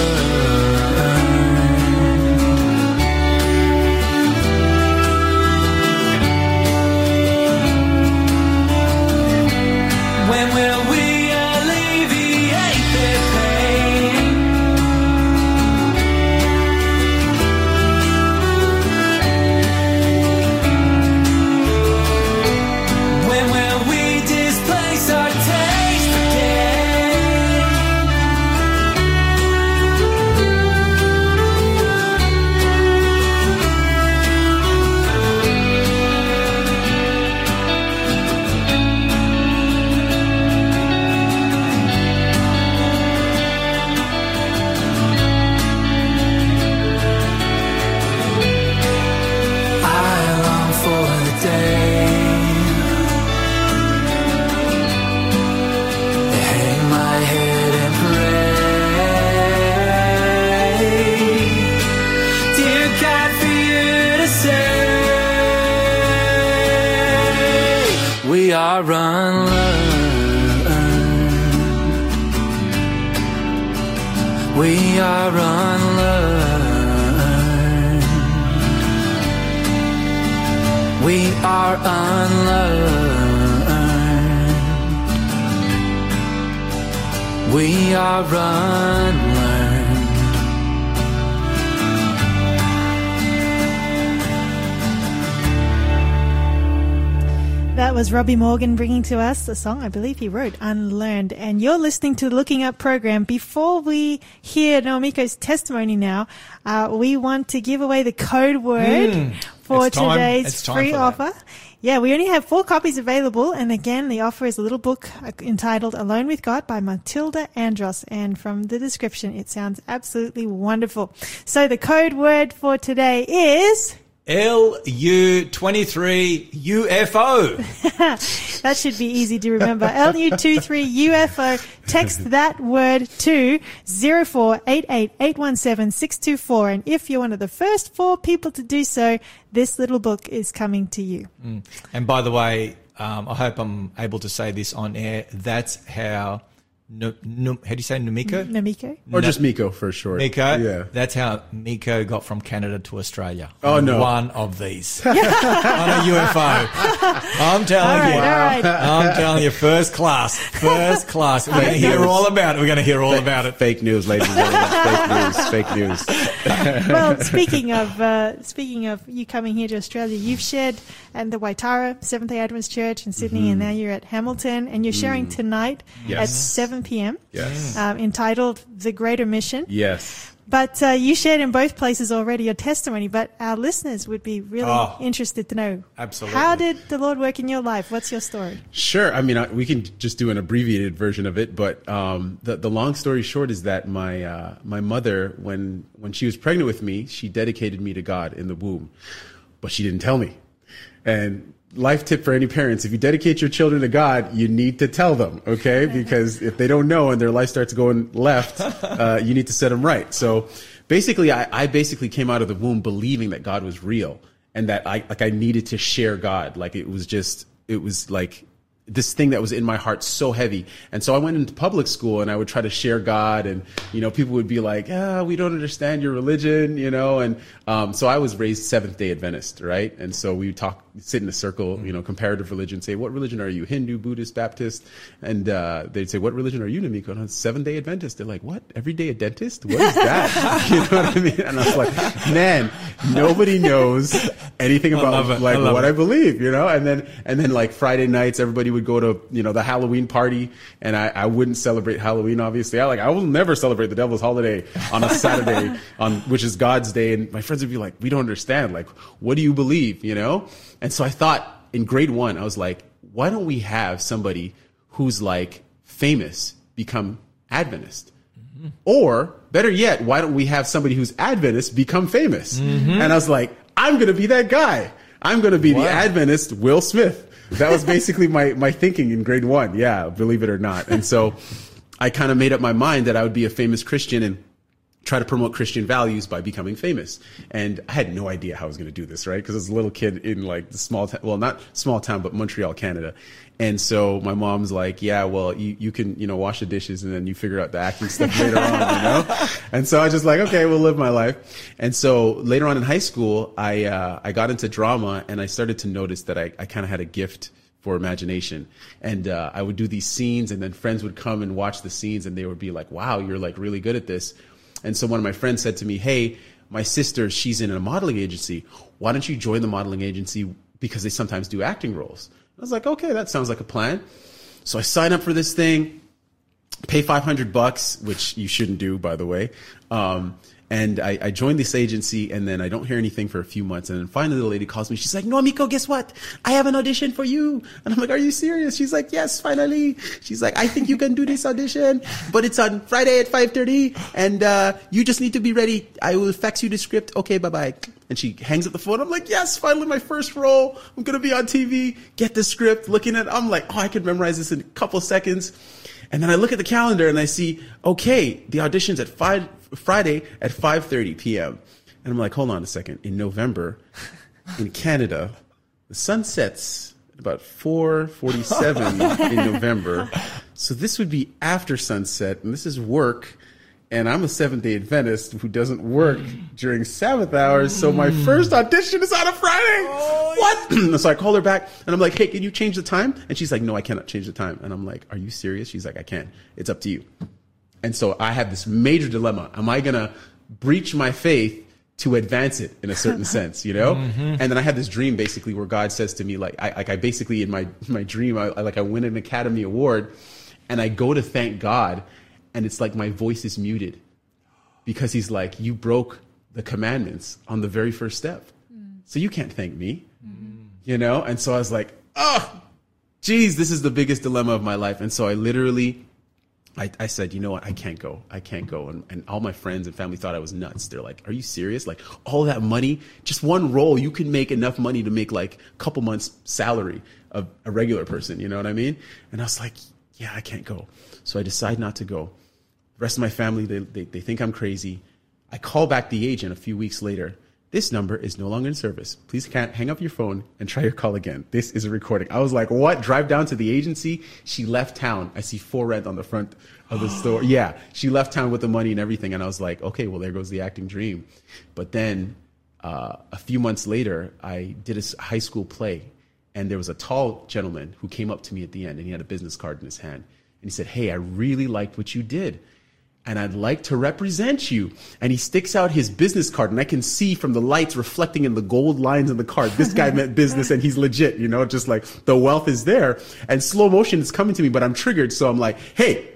Are unlearned. We are unlearned. We are unlearned. We are unlearned. That was Robbie Morgan bringing to us the song I believe he wrote, Unlearned. And you're listening to the Looking Up program. Before we hear Naomiko's testimony now, uh, we want to give away the code word for. It's time- today's free for offer. Yeah, we only have four copies available. And again, the offer is a little book uh, entitled Alone with God by Matilda Andross. And from the description, it sounds absolutely wonderful. So the code word for today is LU23 UFO. [LAUGHS] That should be easy to remember. LU23UFO. Text [LAUGHS] that word to 0488817624. And if you're one of the first four people to do so, this little book is coming to you. And by the way, um, I hope I'm able to say this on air. That's how, Nu- Nu- how do you say Namiko? Namiko? Or just Miko for short. Miko. Yeah. That's how Miko got from Canada to Australia. Oh, no. One of these. [LAUGHS] on a UFO. I'm telling All right, you. all right. I'm telling you, first class. First class. We're going to hear all about it. We're going to hear all about it. Fake news, ladies and gentlemen. Fake news. Fake news. [LAUGHS] well, speaking of uh, speaking of you coming here to Australia, you've shared at the Waitara Seventh Day Adventist Church in Sydney, and now you're at Hamilton, and you're sharing tonight Yes. at 7 p.m. Yes. Um, entitled "The Greater Mission." Yes. But uh, you shared in both places already your testimony, but our listeners would be really Oh, interested to know. absolutely. How did the Lord work in your life? What's your story? Sure. I mean, I, we can just do an abbreviated version of it, but um, the the long story short is that my uh, my mother, when when she was pregnant with me, she dedicated me to God in the womb. but she didn't tell me. And life tip for any parents, if you dedicate your children to God, you need to tell them, okay? [LAUGHS] Because if they don't know and their life starts going left, [LAUGHS] uh, you need to set them right. So basically, I, I basically came out of the womb believing that God was real and that I, like, I needed to share God. Like, it was just, it was like, this thing that was in my heart so heavy. And so I went into public school and I would try to share God and, you know, people would be like, ah, we don't understand your religion, you know, and, um, so I was raised Seventh day Adventist, right? And so we would talk, sit in a circle, you know, comparative religion, say, what religion are you? Hindu, Buddhist, Baptist? And, uh, they'd say, what religion are you, Namiko? And I was Seventh day Adventist. They're like, what? Every day a dentist? What is that? [LAUGHS] [LAUGHS] you know what I mean? And I was like, man, nobody knows anything about like I what it. I believe, you know? And then, and then like Friday nights, everybody would go to, you know, the Halloween party and I, I wouldn't celebrate Halloween, obviously. I like, I will never celebrate the devil's holiday on a Saturday [LAUGHS] on, which is God's day. And my friends would be like, we don't understand. Like, what do you believe, you know? And so I thought in grade one, I was like, why don't we have somebody who's like famous become Adventist? Mm-hmm. Or better yet, why don't we have somebody who's Adventist become famous? Mm-hmm. And I was like, I'm going to be that guy. I'm going to be the Adventist Will Smith. That was basically my, my thinking in grade one. Yeah, believe it or not. And so I kind of made up my mind that I would be a famous Christian and try to promote Christian values by becoming famous. And I had no idea how I was going to do this, right? Because I was a little kid in like the small town, well, not small town, but Montreal, Canada. And so my mom's like, yeah, well, you, you can, you know, wash the dishes and then you figure out the acting stuff [LAUGHS] later on, you know? And so I was just like, okay, we'll live my life. And so later on in high school, I, uh, I got into drama and I started to notice that I, I kind of had a gift for imagination. And uh, I would do these scenes, and then friends would come and watch the scenes, and they would be like, "Wow, you're like really good at this." And so one of my friends said to me, "Hey, my sister, she's in a modeling agency. Why don't you join the modeling agency because they sometimes do acting roles?" I was like, "Okay, that sounds like a plan." So I sign up for this thing pay 500 bucks, which you shouldn't do, by the way. Um, and I, I joined this agency and then I don't hear anything for a few months. And then finally the lady calls me. She's like, no, Miko, guess what? I have an audition for you. And I'm like, are you serious? She's like, yes, finally. She's like, I think you can do this audition, but it's on Friday at 5.30 and, uh, you just need to be ready. I will fax you the script. Okay, bye bye. And she hangs up the phone. I'm like, yes, finally my first role. I'm going to be on TV. Get the script. Looking at, it. I'm like, oh, I could memorize this in a couple seconds. And then I look at the calendar and I see, okay, the audition's at five, Friday at 5.30 p.m. And I'm like, hold on a second. In November, in Canada, the sun sets at about 4.47 [LAUGHS] in November. So this would be after sunset, and this is work. And I'm a Seventh Day Adventist who doesn't work during Sabbath hours, so my first audition is on a Friday. Oh, what? [CLEARS THROAT] so I call her back, and I'm like, "Hey, can you change the time?" And she's like, "No, I cannot change the time." And I'm like, "Are you serious?" She's like, "I can. It's up to you." And so I have this major dilemma. Am I going to breach my faith to advance it in a certain [LAUGHS] sense, you know? Mm-hmm. And then I had this dream basically where God says to me, like, I, like I basically in my, my dream, I, I like I win an Academy Award and I go to thank God and it's like my voice is muted because he's like, you broke the commandments on the very first step. Mm. So you can't thank me, you know? And so I was like, oh, geez, this is the biggest dilemma of my life. And so I literally I, I said, you know what? I can't go. I can't go. And, and all my friends and family thought I was nuts. They're like, are you serious? Like all that money, just one role, you can make enough money to make like a couple months salary of a regular person. You know what I mean? And I was like, yeah, I can't go. So I decide not to go. The rest of my family, they, they, they think I'm crazy. I call back the agent a few weeks later. This number is no longer in service. Please can't hang up your phone and try your call again. This is a recording. I was like, what? Drive down to the agency. She left town. I see for rent on the front of the store. [GASPS] Yeah. She left town with the money and everything. And I was like, okay, well, there goes the acting dream. But then, uh, a few months later, I did a high school play and there was a tall gentleman who came up to me at the end and he had a business card in his hand. And he said, Hey, I really liked what you did and I'd like to represent you. And he sticks out his business card, and I can see from the lights reflecting in the gold lines in the card, this guy meant [LAUGHS] business and he's legit, you know, just like the wealth is there. And slow motion is coming to me, but I'm triggered. So I'm like, hey,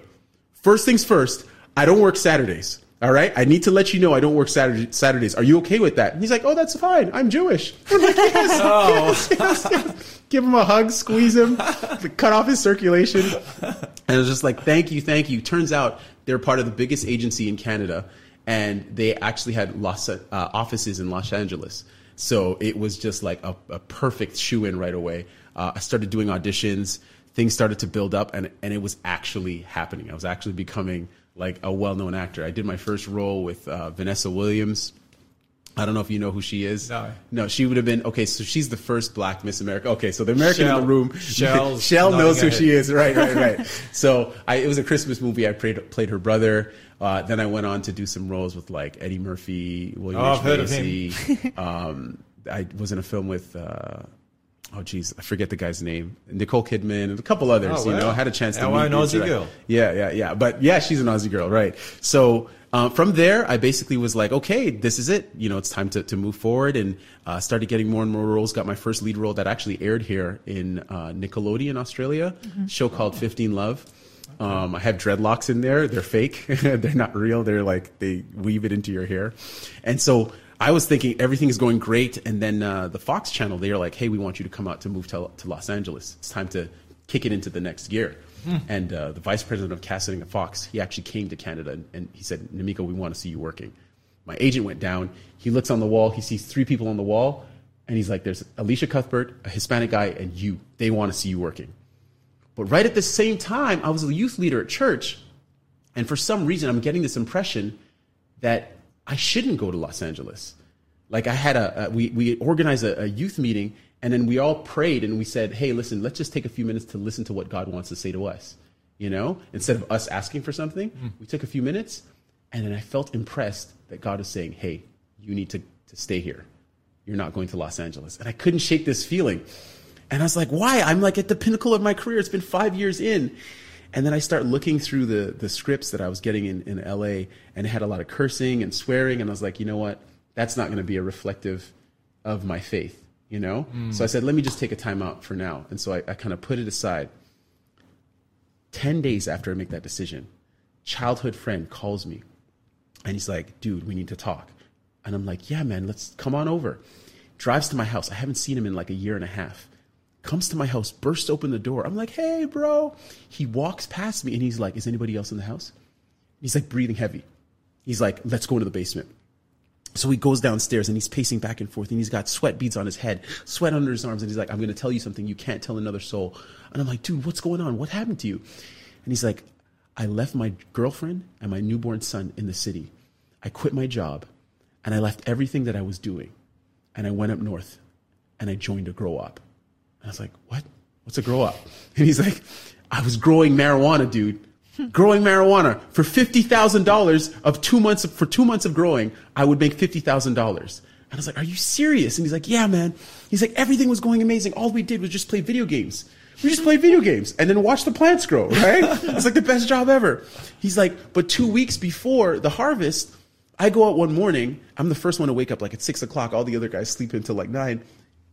first things first, I don't work Saturdays. All right. I need to let you know I don't work Saturday, Saturdays. Are you okay with that? And he's like, Oh, that's fine. I'm Jewish. [LAUGHS] I'm like, yes, [LAUGHS] oh. yes, yes, yes. Give him a hug, squeeze him, cut off his circulation. And it was just like, thank you, thank you. Turns out they're part of the biggest agency in Canada. And they actually had Los, uh, offices in Los Angeles. So it was just like a, a perfect shoe in right away. Uh, I started doing auditions. Things started to build up, and and it was actually happening. I was actually becoming like a well known actor. I did my first role with uh, Vanessa Williams. I don't know if you know who she is. No. No, she would have been okay. So she's the first Black Miss America. Okay, so the American Shell- in the room, Shell's [LAUGHS] Shell knows who she is. Right, right, right. [LAUGHS] so I, it was a Christmas movie. I played played her brother. Uh, then I went on to do some roles with like Eddie Murphy, William Oh, H. I've heard of Macy. [LAUGHS] um, I was in a film with. Uh, Oh geez, I forget the guy's name. Nicole Kidman and a couple others. Oh, You know. I had a chance to Our meet own the Aussie direct- girl. Yeah, yeah, yeah. But yeah, she's an Aussie girl, right? So uh, from there, I basically was like, okay, this is it. You know, it's time to, to move forward, and uh, started getting more and more roles. Got my first lead role that actually aired here in uh, Nickelodeon, Australia, show called Fifteen Love. Um, I have dreadlocks in there. They're fake. [LAUGHS] They're not real. They're like they weave it into your hair, and so I was thinking everything is going great, and then uh, the Fox channel they are like, "Hey, we want you to come out to move to, to Los Angeles. It's time to kick it into the next gear." And uh, the vice president of casting at Fox, he actually came to Canada and, and he said, "Namiko, we want to see you working." My agent went down. He looks on the wall. He sees three people on the wall, and he's like, "There's Elisha Cuthbert, a Hispanic guy, and you. They want to see you working." But right at the same time, I was a youth leader at church, and for some reason, I'm getting this impression that I shouldn't go to Los Angeles. Like I had a, a we we organized a, a youth meeting, and then we all prayed and we said, "Hey, listen, let's just take a few minutes to listen to what God wants to say to us." You know, instead of us asking for something, hmm. we took a few minutes, and then I felt impressed that God was saying, "Hey, you need to to stay here. You're not going to Los Angeles." And I couldn't shake this feeling. And I was like, why? I'm like at the pinnacle of my career. It's been five years in. And then I start looking through the, the scripts that I was getting in, in LA and it had a lot of cursing and swearing. And I was like, you know what? That's not going to be a reflective of my faith, you know? Hmm. So I said, let me just take a time out for now. And so I, I kind of put it aside. 10 days after I make that decision, childhood friend calls me and he's like, dude, we need to talk. And I'm like, yeah, man, let's come on over. Drives to my house. I haven't seen him in like a year and a half. Comes to my house, bursts open the door. I'm like, hey, bro. He walks past me and he's like, is anybody else in the house? He's like breathing heavy. He's like, let's go into the basement. So he goes downstairs and he's pacing back and forth and he's got sweat beads on his head, sweat under his arms. And he's like, I'm going to tell you something you can't tell another soul. And I'm like, dude, what's going on? What happened to you? And he's like, I left my girlfriend and my newborn son in the city. I quit my job and I left everything that I was doing and I went up north and I joined a grow op. I was like, what? What's a grow op? [LAUGHS] And he's like, I was growing marijuana, dude. growing marijuana for fifty thousand dollars of two months of, for two months of growing, I would make fifty thousand dollars. And I was like, Are you serious? And he's like, Yeah, man. He's like, everything was going amazing. All we did was just play video games. We just played video games and then watch the plants grow, right? [LAUGHS] it's like the best job ever. He's like, but two weeks before the harvest, I go out one morning. I'm the first one to wake up like at six o'clock. All the other guys sleep until like nine.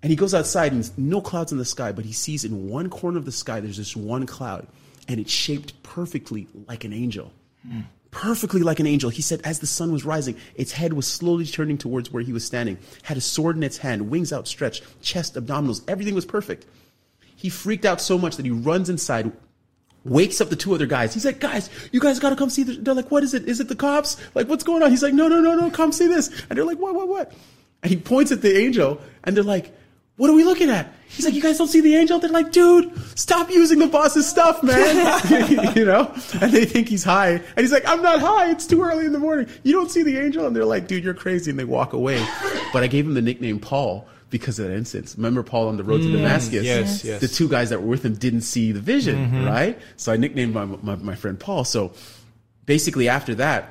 And he goes outside and no clouds in the sky, but he sees in one corner of the sky, there's this one cloud and it's shaped perfectly like an angel. Perfectly like an angel. He said, as the sun was rising, its head was slowly turning towards where he was standing, had a sword in its hand, wings outstretched, chest, abdominals, everything was perfect. He freaked out so much that he runs inside, wakes up the two other guys. He's like, guys, you guys gotta come see this. They're like, what is it? Is it the cops? Like, what's going on? He's like, no, no, no, no, come see this. And they're like, what, what, what? And he points at the angel and they're like, what are we looking at? He's like, you guys don't see the angel? They're like, dude, stop using the boss's stuff, man. [LAUGHS] [LAUGHS] you know? And they think he's high. And he's like, I'm not high. It's too early in the morning. You don't see the angel? And they're like, dude, you're crazy. And they walk away. But I gave him the nickname Paul because of that instance. Remember Paul on the road to Damascus? yes, yes. The two guys that were with him didn't see the vision, right? So I nicknamed my, my, my friend Paul. So basically after that,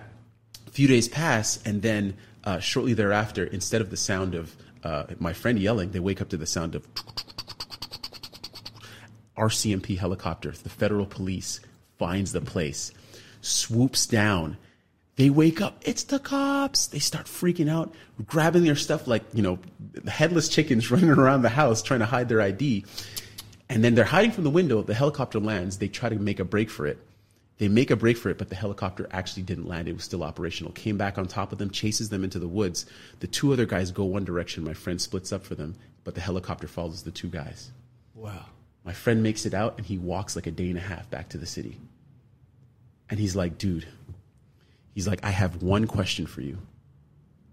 a few days pass, and then uh, shortly thereafter, instead of the sound of uh, my friend yelling, they wake up to the sound of [LAUGHS] RCMP helicopter. The federal police finds the place, swoops down. They wake up. It's the cops. They start freaking out, grabbing their stuff like, you know, headless chickens [LAUGHS] running around the house trying to hide their ID. And then they're hiding from the window. The helicopter lands. They try to make a break for it. They make a break for it, but the helicopter actually didn't land. It was still operational. Came back on top of them, chases them into the woods. The two other guys go one direction. My friend splits up for them, but the helicopter follows the two guys. Wow. My friend makes it out and he walks like a day and a half back to the city. And he's like, dude, he's like, I have one question for you.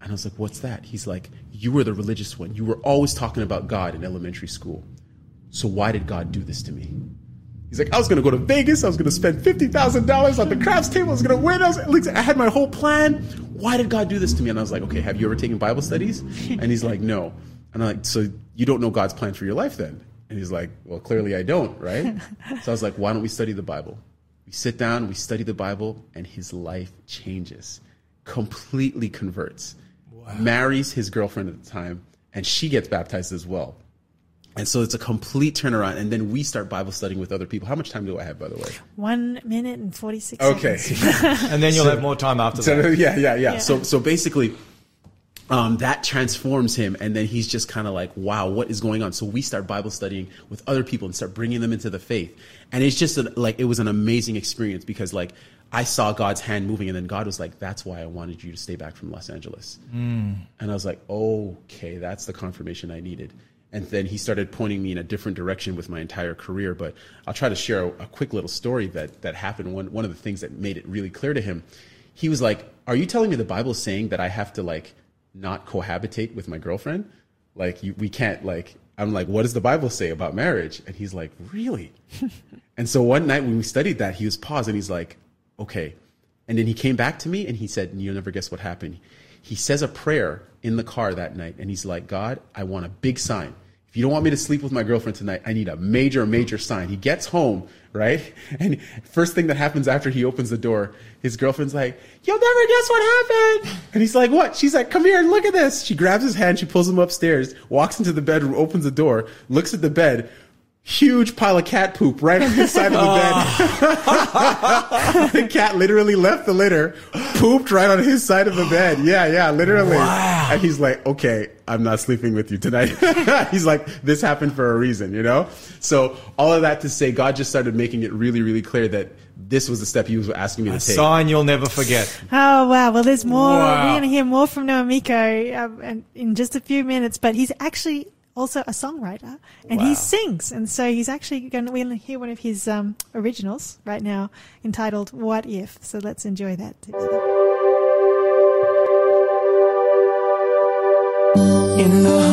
And I was like, what's that? He's like, you were the religious one. You were always talking about God in elementary school. So why did God do this to me? He's like, I was going to go to Vegas. I was going to spend $50,000 on the craps table. I was going to win. I, was, like, I had my whole plan. Why did God do this to me? And I was like, okay, have you ever taken Bible studies? And he's like, no. And I'm like, so you don't know God's plan for your life then? And he's like, well, clearly I don't, right? so I was like, why don't we study the Bible? We sit down, we study the Bible, and his life changes, completely converts, marries his girlfriend at the time, and she gets baptized as well. And so it's a complete turnaround. And then we start Bible studying with other people. How much time do I have, by the way? One minute and 46 Okay. [LAUGHS] And then you'll have more time after So, that. yeah, yeah, yeah, Yeah. So, so basically, um, that transforms him, and then he's just kind of like, "Wow, what is going on?" So we start Bible studying with other people and start bringing them into the faith, and it's just a, like it was an amazing experience because like I saw God's hand moving, and then God was like, "That's why I wanted you to stay back from Los Angeles," and I was like, "Okay, that's the confirmation I needed." And then he started pointing me in a different direction with my entire career. But I'll try to share a, a quick little story that that happened. One one of the things that made it really clear to him, he was like, "Are you telling me the Bible is saying that I have to like not cohabitate with my girlfriend? Like you, we can't like." I'm like, "What does the Bible say about marriage?" And he's like, "Really?" [LAUGHS] and so one night when we studied that, he was paused and he's like, "Okay." And then he came back to me and he said, "You'll never guess what happened." He says a prayer in the car that night and he's like, "God, I want a big sign." If you don't want me to sleep with my girlfriend tonight, I need a major, major sign. He gets home, right? [LAUGHS] And first thing that happens after he opens the door, his girlfriend's like, You'll never guess what happened. And he's like, What? She's like, Come here and look at this. She grabs his hand, she pulls him upstairs, walks into the bedroom, opens the door, looks at the bed. Huge pile of cat poop right on the side of the bed. [LAUGHS] the cat literally left the litter, pooped right on his side of the bed. Yeah, yeah, literally. Wow. And he's like, okay, I'm not sleeping with you tonight. [LAUGHS] he's like, this happened for a reason, you know? So all of that to say, God just started making it really, really clear that this was the step he was asking me A to take. sign you'll never forget. Oh wow! Well, there's more. Wow. We're going to hear more from Noamiko um, in just a few minutes. But he's actually also a songwriter, and Wow. he sings. And so he's actually going to we're going to hear one of his um, originals right now, entitled "What If." So let's enjoy that together. In the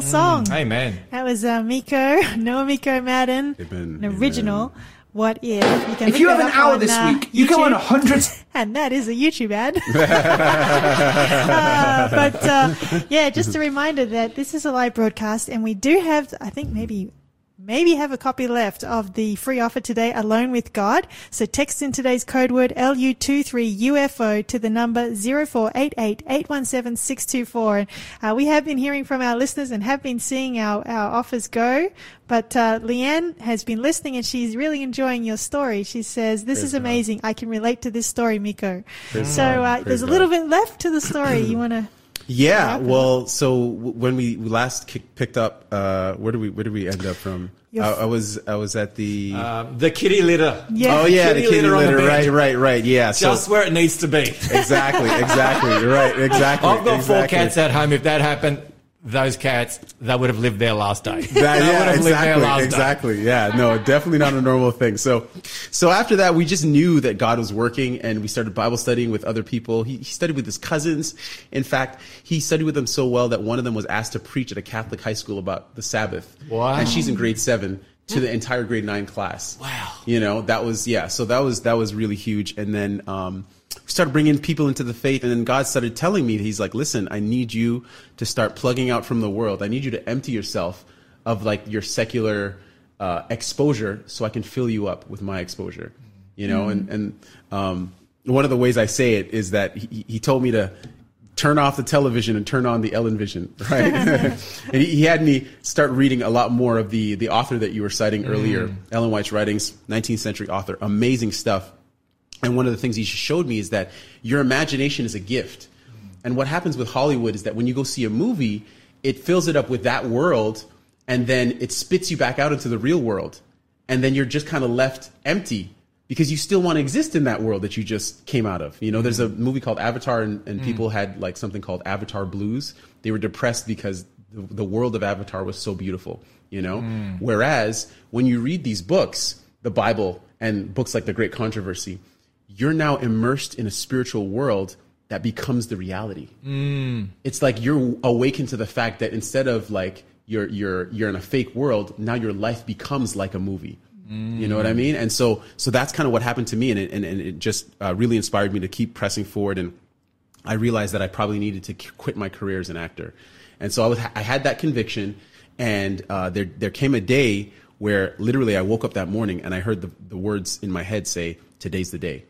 beautiful song. Amen. That was uh, Miko, [LAUGHS] Noah Miko Madden, Amen, an original. What if? You can If you have an hour on, this uh, week, you go on YouTube. a hundred. [LAUGHS] and that is a YouTube ad. [LAUGHS] Uh, but uh, yeah, just a reminder that this is a live broadcast, and we do have, I think, maybe. Maybe have a copy left of the free offer today, Alone with God. So text in today's code word LU23UFO to the number 0488817624. Uh, we have been hearing from our listeners and have been seeing our, our offers go. But uh, Leanne has been listening and she's really enjoying your story. She says, This is amazing. I can relate to this story, Miko. so uh, there's a little bit left to the story. You want to. Yeah, well, so when we last kick, picked up, uh, where do we where did we end up from? Your I, f- I was I was at the. Um, the kitty litter. Yeah. oh yeah, the kitty kitty litter the litter. Right, right, right. Yeah. So Just where it needs to be. exactly, exactly. Right, [LAUGHS] exactly. I've got four exactly. cats at home. If that happened, those cats, they would have lived their last day. That, they yeah, would have lived their exactly, last day. exactly. Yeah, no, definitely not a normal thing. So, so after that, we just knew that God was working, and we started Bible studying with other people. He, he studied with his cousins. In fact, he studied with them so well that one of them was asked to preach at a Catholic high school about the Sabbath. Wow. And she's in grade seven to the entire grade nine class. Wow. You know, that was yeah. So that was that was really huge. And then um, started bringing people into the faith, and then God started telling me, He's like, "Listen, I need you to start plugging out from the world. I need you to empty yourself of like your secular uh, exposure, so I can fill you up with my exposure." You know, and and um, one of the ways I say it is that he, he told me to turn off the television and turn on the Ellen Vision, [LAUGHS] right? [LAUGHS] and he, he had me start reading a lot more of the the author that you were citing earlier, Ellen White's writings, 19th century author, amazing stuff. And one of the things he showed me is that your imagination is a gift. And what happens with Hollywood is that when you go see a movie, it fills it up with that world and then it spits you back out into the real world. And then you're just kind of left empty because you still want to exist in that world that you just came out of. You know, there's a mm-hmm. movie called Avatar and, and mm. people had like something called Avatar Blues. They were depressed because the, the world of Avatar was so beautiful, you know? Mm. Whereas when you read these books, the Bible and books like The Great Controversy, you're now immersed in a spiritual world that becomes the reality. It's like you're awakened to the fact that instead of like you're you're you're in a fake world, now your life becomes like a movie. You know what I mean? And so so that's kind of what happened to me, and it, and, and it just uh, really inspired me to keep pressing forward. And I realized that I probably needed to quit my career as an actor. And so I, was, I had that conviction, and uh, there there came a day where literally I woke up that morning and I heard the, the words in my head say, "Today's the day."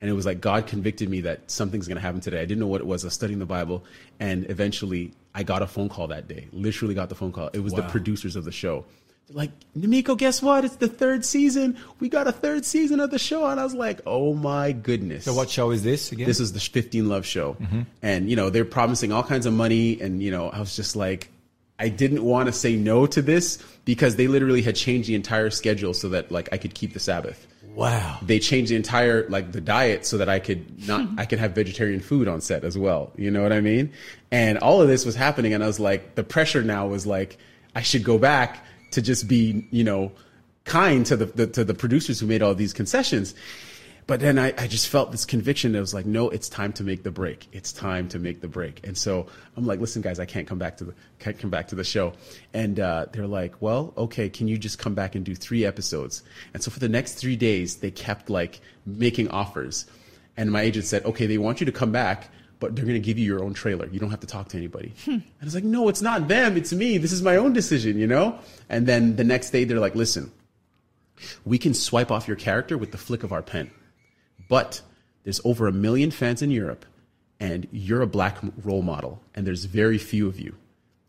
And it was like God convicted me that something's going to happen today. I didn't know what it was. I was studying the Bible, and eventually I got a phone call that day. Literally got the phone call. It was the producers of the show. They're like, Namiko, guess what? It's the third season. We got a third season of the show. And I was like, oh my goodness. So what show is this again? This is the 15 Love show. Mm-hmm. And, you know, they're promising all kinds of money. And, you know, I was just like, I didn't want to say no to this because they literally had changed the entire schedule so that, like, I could keep the Sabbath. Wow. They changed the entire, like, the diet so that I could not, [LAUGHS] I could have vegetarian food on set as well. You know what I mean? And all of this was happening. And I was like, the pressure now was like, I should go back to just be, you know, kind to the, the to the producers who made all these concessions. But then I, I just felt this conviction that was like, no, it's time to make the break. It's time to make the break. And so I'm like, listen, guys, I can't come back to the can't come back to the show. And uh, they're like, well, okay, can you just come back and do three episodes? And so for the next three days, they kept like making offers. And my agent said, okay, they want you to come back, but they're going to give you your own trailer. You don't have to talk to anybody. And I was like, no, it's not them. It's me. This is my own decision, you know? And then the next day, they're like, listen, we can swipe off your character with the flick of our pen. But there's over a million fans in Europe, and you're a black role model, and there's very few of you.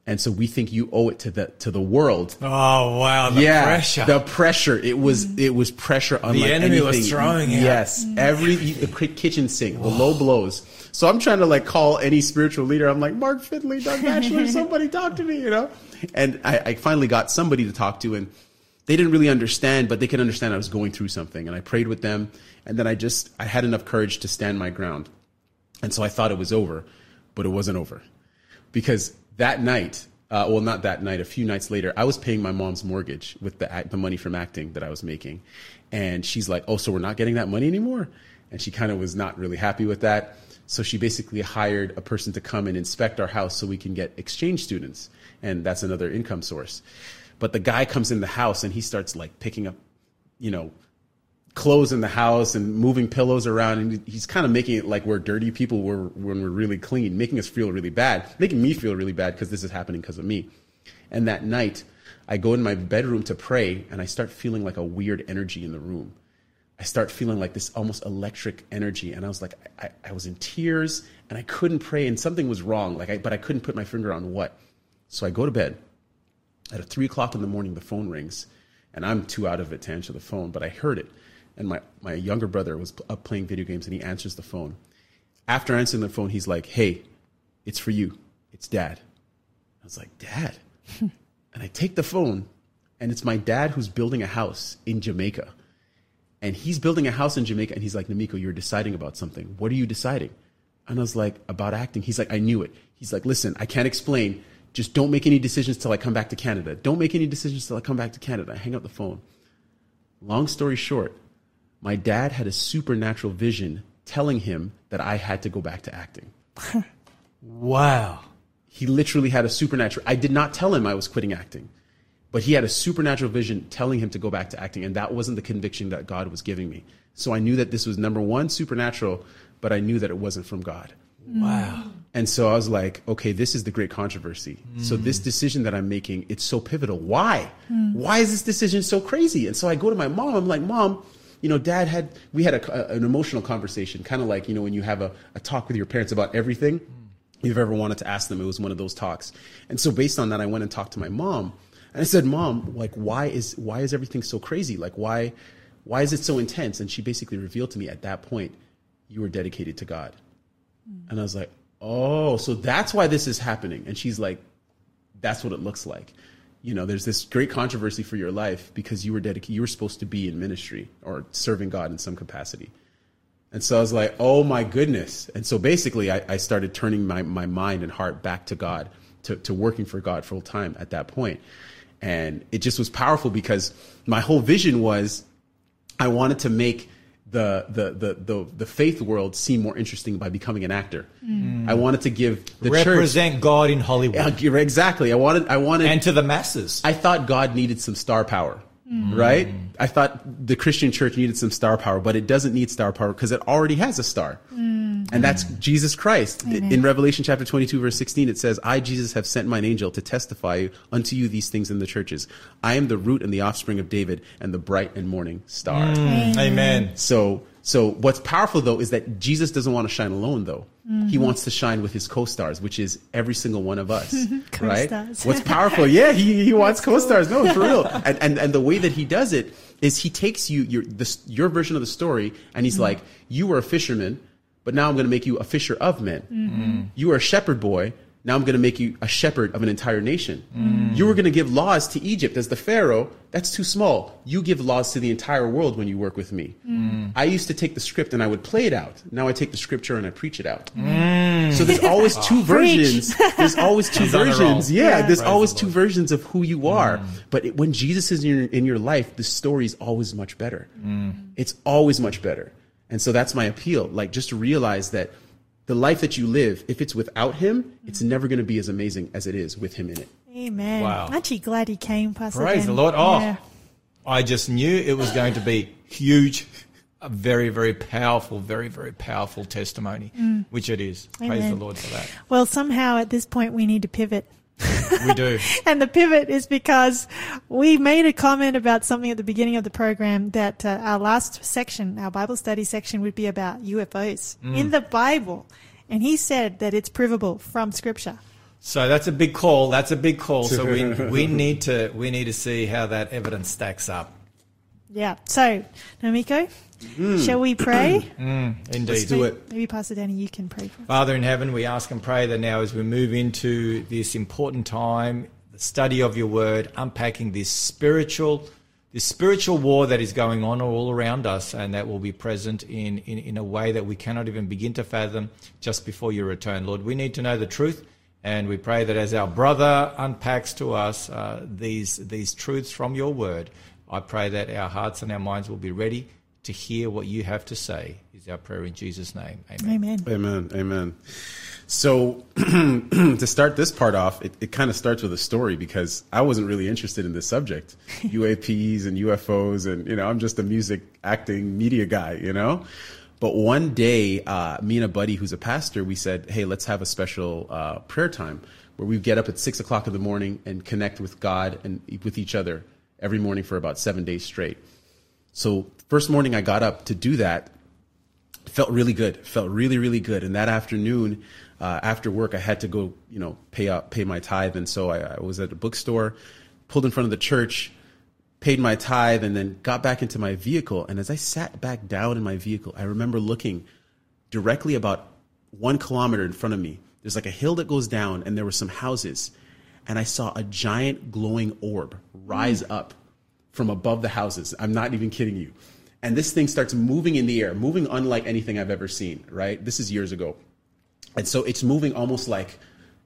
And so we think you owe it to the to the world. Oh wow, the yeah, pressure. the pressure. It was mm. it was pressure unlike the enemy was throwing it. Yes, mm. every the kitchen sink, the low oh. blows. So I'm trying to like call any spiritual leader. I'm like Mark Finley, Doug Batchelor, somebody talk to me, you know. And I, I finally got somebody to talk to, and they didn't really understand, but they could understand I was going through something. And I prayed with them, and then I just I had enough courage to stand my ground. And so I thought it was over, but it wasn't over. Because that night, uh, well, not that night, a few nights later, I was paying my mom's mortgage with the, the money from acting that I was making. And she's like, Oh, so we're not getting that money anymore? And she kind of was not really happy with that. So she basically hired a person to come and inspect our house so we can get exchange students. And that's another income source. But the guy comes in the house and he starts like picking up, you know, clothes in the house and moving pillows around. And he's kind of making it like we're dirty people we're, when we're really clean making us feel really bad making me feel really bad because this is happening because of me. And that night i go in my bedroom to pray and i start feeling like a weird energy in the room. I start feeling like this almost electric energy and i was like i, I was in tears and i couldn't pray and something was wrong. Like I, but i couldn't put my finger on what. So i go to bed at three o'clock in the morning the phone rings and i'm too out of it to answer the phone but i heard it. And my, my younger brother was up playing video games and he answers the phone. After answering the phone he's like hey it's for you. It's dad. I was like dad? [LAUGHS] And i take the phone and it's my dad who's building a house in jamaica. And he's building a house in jamaica and he's like namiko you're deciding about something. What are you deciding? And i was like about acting. He's like i knew it. He's like listen i can't explain just don't make any decisions till i come back to canada don't make any decisions till i come back to canada I hang up the phone long story short my dad had a supernatural vision telling him that I had to go back to acting. [LAUGHS] Wow. He literally had a supernatural. I did not tell him I was quitting acting, but he had a supernatural vision telling him to go back to acting, and that wasn't the conviction that God was giving me. So I knew that this was number one supernatural, but I knew that it wasn't from God. Wow. Mm. And so I was like, okay, this is the great controversy. So this mm. decision that I'm making, it's so pivotal. Why? Mm. Why is this decision so crazy? And so I go to my mom. I'm like, mom, you know, dad had, we had a, an emotional conversation, kind of like, you know, when you have a, a talk with your parents about everything you've ever wanted to ask them. It was one of those talks. And so based on that, I went and talked to my mom and I said, mom, like, why is, why is everything so crazy? Like, why, why is it so intense? And she basically revealed to me at that point, you were dedicated to God. And I was like, oh, so that's why this is happening. And she's like, that's what it looks like. You know, there's this great controversy for your life because you were dedicated, you were supposed to be in ministry or serving God in some capacity. And so I was like, oh my goodness. And so basically, I, I started turning my, my mind and heart back to God, to, to working for God full time at that point. And it just was powerful because my whole vision was I wanted to make the, the, the, the, the faith world seem more interesting by becoming an actor. Mm. I wanted to give the church. Represent God in Hollywood Yeah, exactly. I wanted, I wanted, and to the masses. I thought God needed some star power, Mm. right? I thought the Christian church needed some star power, but it doesn't need star power because it already has a star. Mm. And that's Jesus Christ. In Revelation chapter 22, verse 16, it says, I, Jesus, have sent mine angel to testify unto you these things in the churches. I am the root and the offspring of David and the bright and morning star. Mm. Amen. So, so what's powerful though is that Jesus doesn't want to shine alone though. He mm-hmm. wants to shine with his co-stars, which is every single one of us, [LAUGHS] right? What's powerful? Yeah, he, he wants co-stars. No, for real. [LAUGHS] And, and, and the way that he does it is he takes you, your, the, your version of the story and he's mm-hmm. like, you were a fisherman, but now I'm going to make you a fisher of men. Mm-hmm. You were a shepherd boy. Now I'm going to make you a shepherd of an entire nation. Mm. You were going to give laws to Egypt as the Pharaoh. That's too small. You give laws to the entire world when you work with me. Mm. I used to take the script and I would play it out. Now I take the scripture and I preach it out. Mm. So there's always [LAUGHS] two ah, versions. There's always [LAUGHS] two He's on a roll. versions. Yeah, Yeah. there's Praise always the two versions of who you are. But it, when Jesus is in your, in your life, the story is always much better. It's always much better. And so that's my appeal. Like just to realize that the life that you live, if it's without him, it's never going to be as amazing as it is with him in it. Amen. Wow. Aren't you glad he came, Pastor? Praise Ben? the Lord. Oh, Yeah. I just knew it was going to be huge, a very, very powerful, very, very powerful testimony, mm. which it is. Praise the Lord for that. Well, somehow at this point we need to pivot. [LAUGHS] We do. And the pivot is because we made a comment about something at the beginning of the program that uh, our last section, our Bible study section, would be about UFOs in the Bible. And he said that it's provable from Scripture. So that's a big call. That's a big call. So we [LAUGHS] we need to we need to see how that evidence stacks up. Yeah. So, Namiko, shall we [CLEARS THROAT] pray? Indeed. Let's do it. Maybe Pastor Danny, you can pray for us. Father in heaven, we ask and pray that now as we move into this important time, the study of your word, unpacking this spiritual, this spiritual war that is going on all around us and that will be present in, in, in a way that we cannot even begin to fathom just before your return. Lord, we need to know the truth. And we pray that as our brother unpacks to us uh, these, these truths from your word, I pray that our hearts and our minds will be ready to hear what you have to say. Is our prayer in Jesus' name. Amen. Amen. Amen. Amen. So [CLEARS THROAT] to start this part off, it, it kind of starts with a story because I wasn't really interested in this subject, [LAUGHS] UAPs and UFOs, and you know, I'm just a music acting media guy, you know. But one day, uh, me and a buddy who's a pastor, we said, "Hey, let's have a special uh, prayer time where we get up at six o'clock in the morning and connect with God and with each other every morning for about seven days straight." So first morning I got up to do that, felt really good felt really really good. And that afternoon uh, after work i had to go you know pay up pay my tithe. And so I, I was at a bookstore pulled in front of the church paid my tithe and then got back into my vehicle. And as i sat back down in my vehicle i remember looking directly about one kilometer in front of me. There's like a hill that goes down and there were some houses. And i saw a giant glowing orb rise up from above the houses. I'm not even kidding you. And this thing starts moving in the air, moving unlike anything I've ever seen, right? This is years ago. And so it's moving almost like,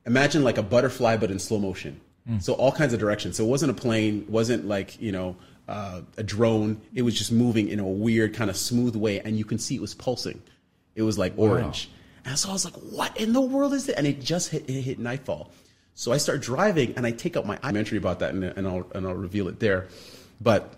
imagine like a butterfly, but in slow motion. So all kinds of directions. So it wasn't a plane, wasn't like, you know, uh, a drone. It was just moving in a weird kind of smooth way. And you can see it was pulsing. It was like orange. And so I was like, what in the world is it? And it just hit, it hit nightfall. So I start driving and I take out my documentary about that and, and I'll, and I'll reveal it there. But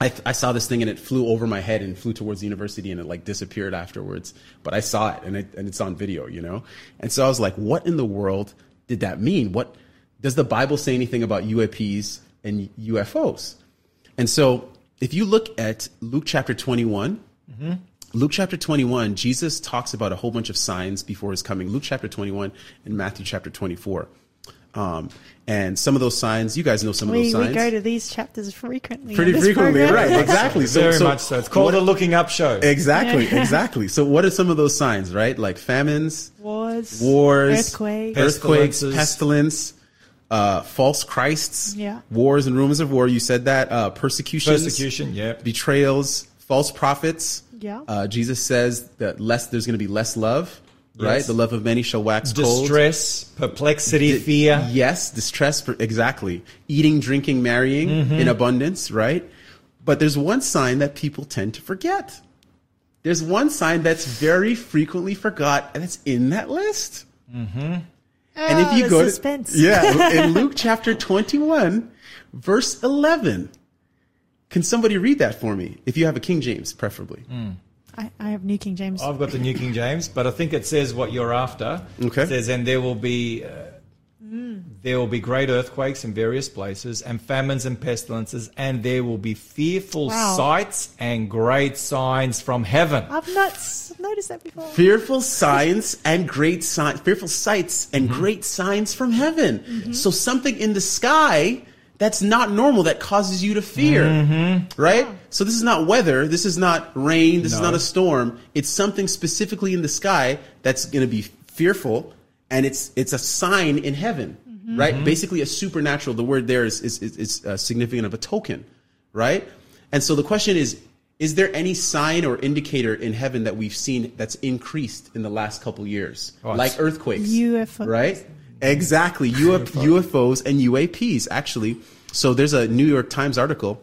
I, I saw this thing and it flew over my head and flew towards the university and it like disappeared afterwards. But I saw it and, it and it's on video, you know? And so I was like, what in the world did that mean? What does the Bible say anything about UAPs and UFOs? And so if you look at Luke chapter 21, mm-hmm. Luke chapter 21, Jesus talks about a whole bunch of signs before his coming. Luke chapter 21 and Matthew chapter 24. Um, and some of those signs, you guys know some of We, those signs we go to these chapters frequently. pretty frequently, program. right? [LAUGHS] Exactly. So, Very so much so. It's called what- a looking up show. Exactly, exactly. So, what are some of those signs, right? Like famines, Wars, wars, earthquakes. earthquakes, pestilence, uh, false Christs, Yeah. wars and rumors of war. You said that uh, persecutions, Persecution, yeah. betrayals, false prophets. Yeah. Uh, Jesus says that less there's going to be less love, right? The love of many shall wax cold. Distress, perplexity, Di- fear. Yes, distress, for, exactly. Eating, drinking, marrying Mm-hmm. in abundance, right? But there's one sign that people tend to forget. There's one sign that's very frequently forgot, and it's in that list. And if Oh, you the go suspense. to [LAUGHS] yeah, in [LAUGHS] Luke chapter 21, verse 11. Can somebody read that for me? If you have a King James, preferably. I, I have New King James. I've got the New King James, but I think it says what you're after. Okay. It says, and there will be. Uh, mm. There will be great earthquakes in various places, and famines and pestilences, and there will be fearful Wow. sights and great signs from heaven. I've not s- noticed that before. fearful signs and great signs, fearful sights and mm-hmm. great signs from heaven. Mm-hmm. So something in the sky that's not normal that causes you to fear, mm-hmm. right? So this is not weather. This is not rain. This is not a storm. It's something specifically in the sky that's going to be fearful, and it's it's a sign in heaven, mm-hmm. right? Mm-hmm. Basically, a supernatural. The word there is is is, is uh, significant of a token, right? And so the question is. Is there any sign or indicator in heaven that we've seen that's increased in the last couple years, Right. like earthquakes, UFOs. right? Exactly, [LAUGHS] UF, UFOs and UAPs. Actually, so there's a New York Times article,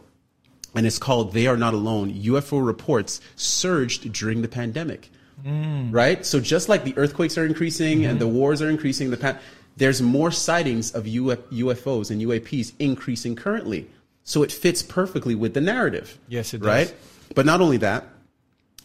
and it's called "They Are Not Alone." UFO reports surged during the pandemic, mm. right? So just like the earthquakes are increasing and the mm-hmm. wars are increasing, the pan- there's more sightings of UF, UFOs and UAPs increasing currently. So it fits perfectly with the narrative. Yes, it does. Right. But not only that,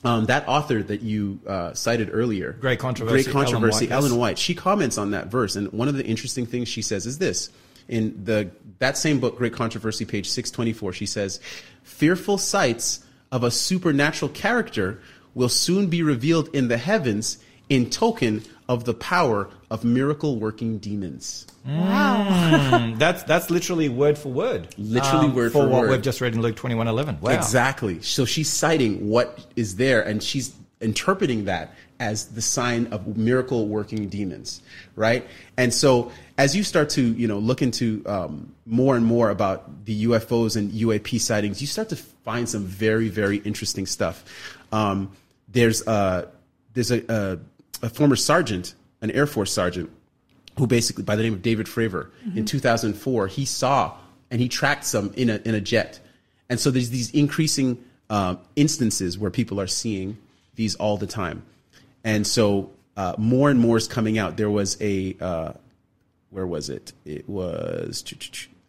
um, that author that you uh, cited earlier, Great Controversy, Great Controversy, Ellen White. Ellen White, she comments on that verse, and one of the interesting things she says is this: in the that same book, Great Controversy, page six twenty four, she says, "Fearful sights of a supernatural character will soon be revealed in the heavens in token of the power of miracle working demons." Wow. [LAUGHS] That's that's literally word for word. Um, Literally word for for what word. we've just read in Luke twenty one eleven. Wow. Exactly. So she's citing what is there and she's interpreting that as the sign of miracle working demons, right? And so as you start to, you know, look into um, more and more about the UFOs and UAP sightings, you start to find some very, very interesting stuff. Um, there's uh, there's a, a, a former sergeant, an Air Force sergeant, who basically, by the name of David Fravor, in 2004, he saw and he tracked some in a in a jet, and so there's these increasing um, instances where people are seeing these all the time, and so uh, more and more is coming out. There was a uh, where was it? It was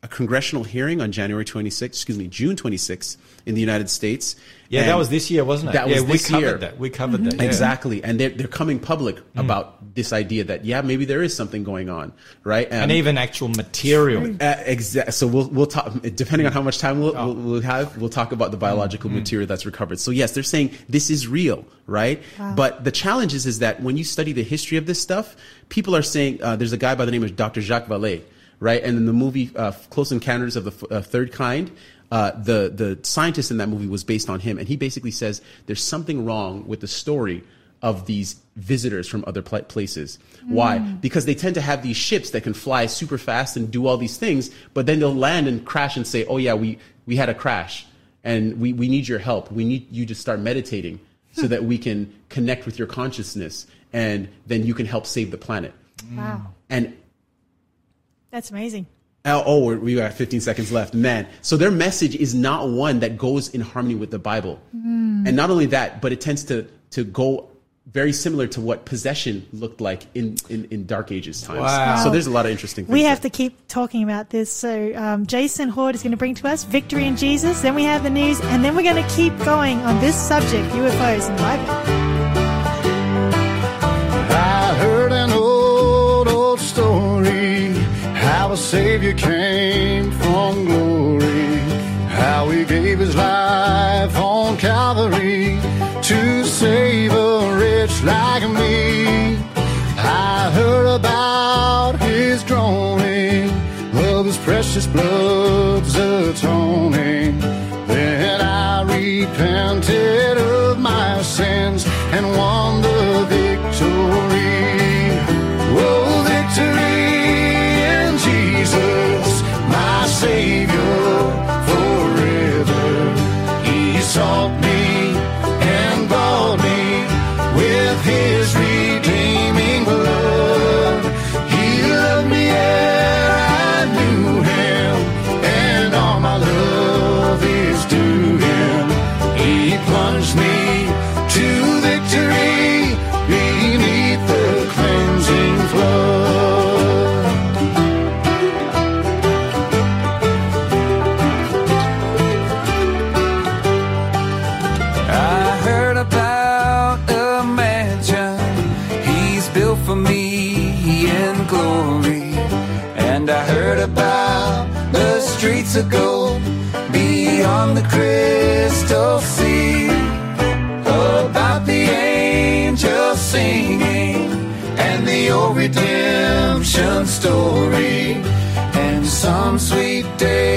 a congressional hearing on January 26th, excuse me, June 26th in the United States. Yeah, And that was this year, wasn't it? That yeah, was this we covered year. that. We covered that. yeah. Exactly. And they're, they're coming public about this idea that, yeah, maybe there is something going on, right? And even actual material. uh, exa- so we'll we'll talk depending on how much time we'll, we'll, we'll have. We'll talk about the biological material that's recovered. So yes, they're saying this is real, right? But the challenge is is that when you study the history of this stuff, people are saying uh, there's a guy by the name of Dr. Jacques Vallée, right? And in the movie uh, Close Encounters of the F- uh, Third Kind. Uh, the the scientist in that movie was based on him, and he basically says there's something wrong with the story of these visitors from other pla- places. Why? Because they tend to have these ships that can fly super fast and do all these things, but then they'll land and crash and say, "Oh yeah, we we had a crash, and we we need your help. We need you to start meditating so that we can connect with your consciousness, and then you can help save the planet." Wow. And That's amazing. Oh, oh, we're- got 15 seconds left. Man. So their message is not one that goes in harmony with the Bible. And not only that, but it tends to, to go very similar to what possession looked like in, in, in Dark Ages times. Wow. So there's a lot of interesting things. We have there. to keep talking about this. So, um, Jason Horde is going to bring to us Victory in Jesus. Then we have the news, and then we're going to keep going on this subject UFOs and the Bible. Savior came from glory, how he gave his life on Calvary to save a wretch like me. I heard about his groaning, of his precious blood's atoning. Then I repented story. And some sweet day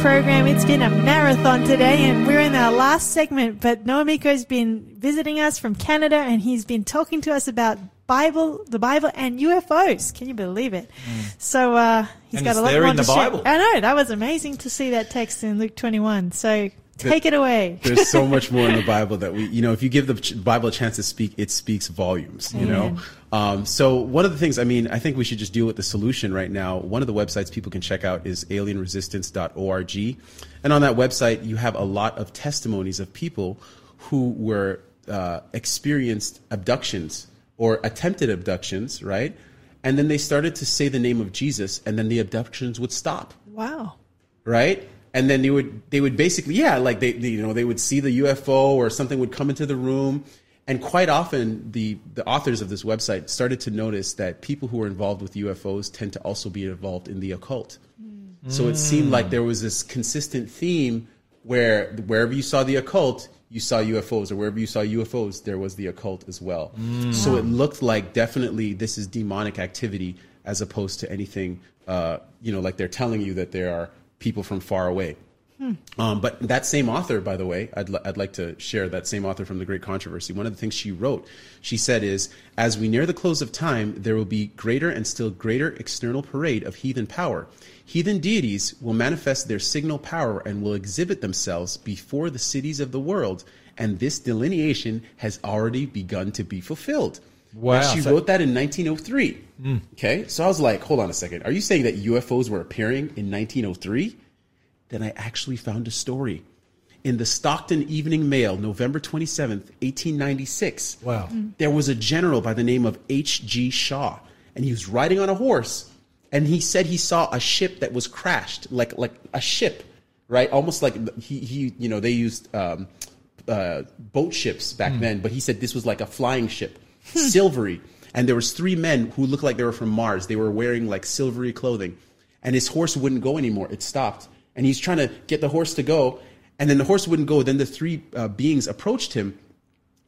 Program. It's been a marathon today and we're in our last segment, but Noamiko's been visiting us from Canada and he's been talking to us about Bible, the Bible and UFOs. Can you believe it? So, uh, he's And got a lot more to the share. Bible. I know. That was amazing to see that text in Luke 21. So Take it away. there's so [LAUGHS] much more in the Bible that we, you know, if you give the Bible a chance to speak, it speaks volumes, you know? Um, so one of the things, I mean, I think we should just deal with the solution right now. One of the websites people can check out is alienresistance.org. And on that website, you have a lot of testimonies of people who were, uh, experienced abductions or attempted abductions, right? And then they started to say the name of Jesus and then the abductions would stop Wow. right? And then they would they would basically yeah, like they, they you know they would see the UFO or something would come into the room, and quite often the the authors of this website started to notice that people who were involved with UFOs tend to also be involved in the occult. So it seemed like there was this consistent theme where wherever you saw the occult, you saw UFOs, or wherever you saw UFOs, there was the occult as well. So it looked like definitely this is demonic activity as opposed to anything, uh, you know, like they're telling you that there are people from far away. Um, but that same author, by the way, I'd, li- I'd like to share that same author from The Great Controversy. One of the things she wrote, she said is, as we near the close of time, there will be greater and still greater external parade of heathen power. Heathen deities will manifest their signal power and will exhibit themselves before the cities of the world. And this delineation has already begun to be fulfilled. Wow. She So- wrote that in 1903. Okay. So I was like, hold on a second. Are you saying that UFOs were appearing in 1903? Then I actually found a story. In the Stockton Evening Mail, November 27th, 1896, Wow. there was a general by the name of H.G. Shaw, and he was riding on a horse, and he said he saw a ship that was crashed, like like a ship, right? Almost like he, he you know, they used um, uh, boat ships back then, but he said this was like a flying ship, [LAUGHS] silvery, and there was three men who looked like they were from Mars. They were wearing like silvery clothing, and his horse wouldn't go anymore. It stopped, and he's trying to get the horse to go, and then the horse wouldn't go. Then the three uh, beings approached him.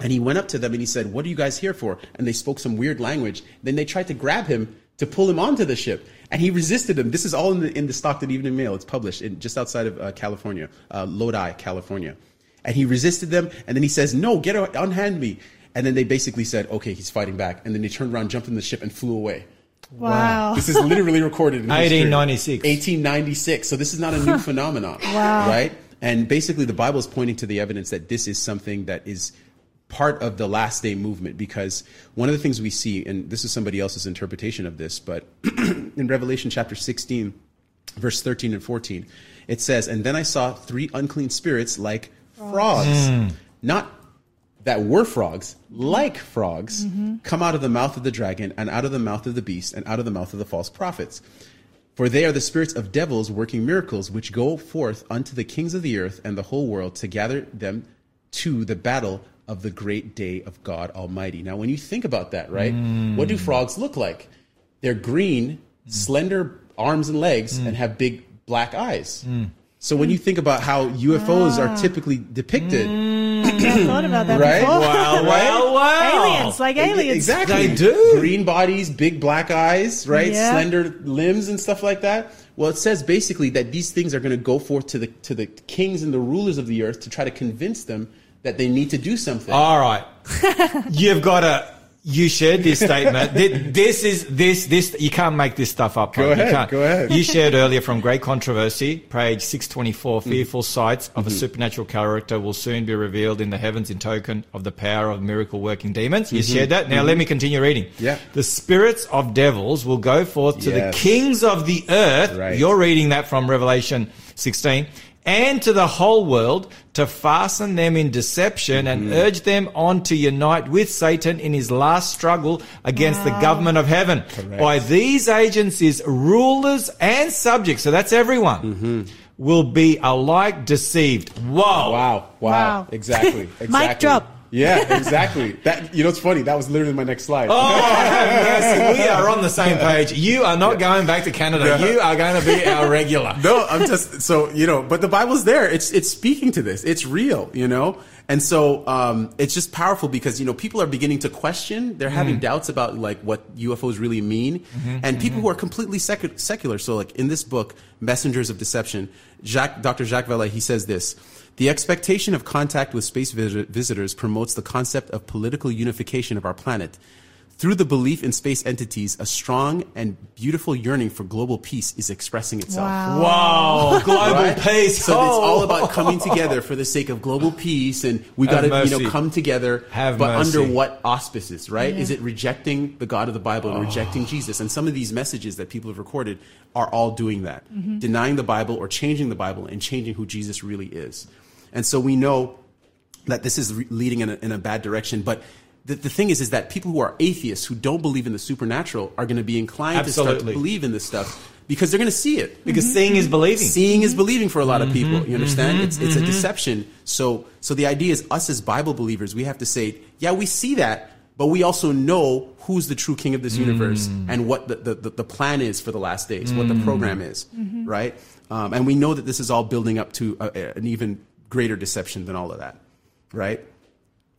And he went up to them and he said, What are you guys here for? And they spoke some weird language. Then they tried to grab him to pull him onto the ship. And he resisted them. This is all in the, in the Stockton Evening Mail. It's published in, just outside of uh, California, uh, Lodi, California. And he resisted them. And then he says, No, get out, unhand me. And then they basically said, Okay, he's fighting back. And then they turned around, jumped in the ship, and flew away. Wow. This is literally recorded in 1896. 1896. So this is not a new [LAUGHS] phenomenon. Wow. Right? And basically, the Bible is pointing to the evidence that this is something that is part of the last day movement because one of the things we see, and this is somebody else's interpretation of this, but [CLEARS THROAT] in Revelation chapter 16, verse 13 and 14, it says, And then I saw three unclean spirits like frogs, hmm. not that were frogs, like frogs, come out of the mouth of the dragon, and out of the mouth of the beast, and out of the mouth of the false prophets. For they are the spirits of devils working miracles, which go forth unto the kings of the earth and the whole world to gather them to the battle of the great day of God Almighty. Now, when you think about that, right, what do frogs look like? They're green, slender arms and legs, and have big black eyes. So when you think about how UFOs are typically depicted, mm. I thought about that Right? before. Wow, wow, [LAUGHS] wow. aliens, like aliens. Exactly. They do. Green bodies, big black eyes, right? Yeah. Slender limbs and stuff like that. Well, it says basically that these things are going to go forth to the to the kings and the rulers of the earth to try to convince them that they need to do something. All right. [LAUGHS] You've got to. You shared this statement. This is this this. You can't make this stuff up. Go right? Ahead, go ahead. You shared earlier from Great Controversy, page six twenty four. Mm-hmm. Fearful sights of a supernatural character will soon be revealed in the heavens in token of the power of miracle working demons. You shared that. Now let me continue reading. Mm-hmm. Yeah. The spirits of devils will go forth to the kings of the earth. Right. You're reading that from Revelation sixteen. And to the whole world to fasten them in deception and Mm-hmm. urge them on to unite with Satan in his last struggle against the government of heaven. By these agencies, rulers and subjects, so that's everyone, will be alike deceived. Whoa. Wow, wow, Wow. exactly, exactly. [LAUGHS] Mic drop. Yeah, exactly. that you know, it's funny. That was literally my next slide. Oh, [LAUGHS] we are on the same page. You are not going back to Canada. You are going to be our regular. no, I'm just so you know, but the Bible's there. It's it's speaking to this. It's real, you know, and so um, it's just powerful because you know people are beginning to question. They're having mm. doubts about like what UFOs really mean, mm-hmm. and mm-hmm. people who are completely secu- secular. So like in this book, Messengers of Deception, Jacques, Dr. Jacques Vallée, he says this. The expectation of contact with space vis- visitors promotes the concept of political unification of our planet. Through the belief in space entities, a strong and beautiful yearning for global peace is expressing itself. Wow. Wow, [LAUGHS] global Right? peace. So it's all Oh. about coming together for the sake of global peace, and we Have got to you know come together. Have but mercy. under what auspices? Right? Is it rejecting the God of the Bible and rejecting Jesus? And some of these messages that people have recorded are all doing that, mm-hmm. denying the Bible or changing the Bible and changing who Jesus really is. And so we know that this is re- leading in a, in a bad direction, but. The, the thing is, is that people who are atheists, who don't believe in the supernatural, are going to be inclined to start to believe in this stuff because they're going to see it. because seeing is believing. Seeing is believing for a lot of people. Mm-hmm. You understand? It's it's a deception. So so the idea is us as Bible believers, we have to say, yeah, we see that, but we also know who's the true king of this universe Mm. and what the, the, the, the plan is for the last days, what the program is, Mm-hmm. right? Um, and we know that this is all building up to a, a- an even greater deception than all of that, right?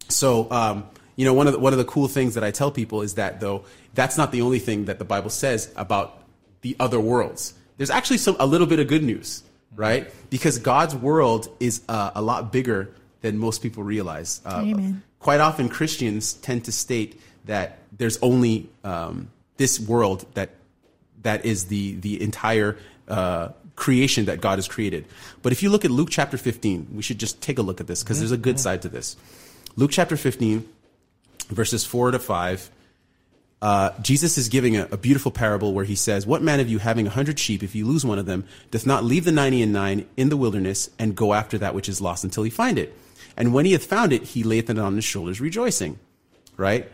So, um, you know, one of the, one of the cool things that I tell people is that though that's not the only thing that the Bible says about the other worlds. There's actually some a little bit of good news, right? Because God's world is uh, a lot bigger than most people realize. Uh, Amen. Quite often, Christians tend to state that there's only um, this world that that is the the entire uh, creation that God has created. But if you look at Luke chapter 15, we should just take a look at this because there's a good side to this. Luke chapter 15, verses 4 to 5. Uh, Jesus is giving a, a beautiful parable where he says, What man of you having a hundred sheep, if you lose one of them, doth not leave the ninety and nine in the wilderness and go after that which is lost until he find it? And when he hath found it, he layeth it on his shoulders, rejoicing. Right?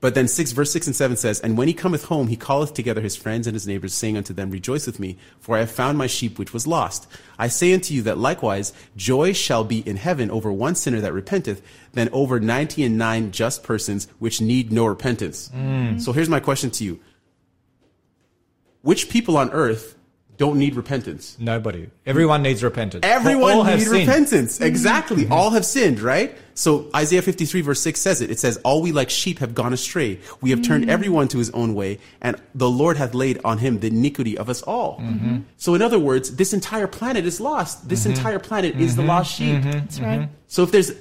But then six, verse six and seven says, And when he cometh home, he calleth together his friends and his neighbors, saying unto them, Rejoice with me, for I have found my sheep which was lost. I say unto you that likewise joy shall be in heaven over one sinner that repenteth, than over ninety and nine just persons which need no repentance. Mm. So here's my question to you: Which people on earth don't need repentance? Nobody. Everyone needs repentance. Everyone All have needs sinned. repentance. Mm-hmm. Exactly. Mm-hmm. All have sinned, right? So Isaiah 53 verse 6 says it. It says, All we like sheep have gone astray. We have turned mm-hmm. everyone to his own way, and the Lord hath laid on him the iniquity of us all. So in other words, this entire planet is lost. This entire planet is the lost sheep. That's right. So if there's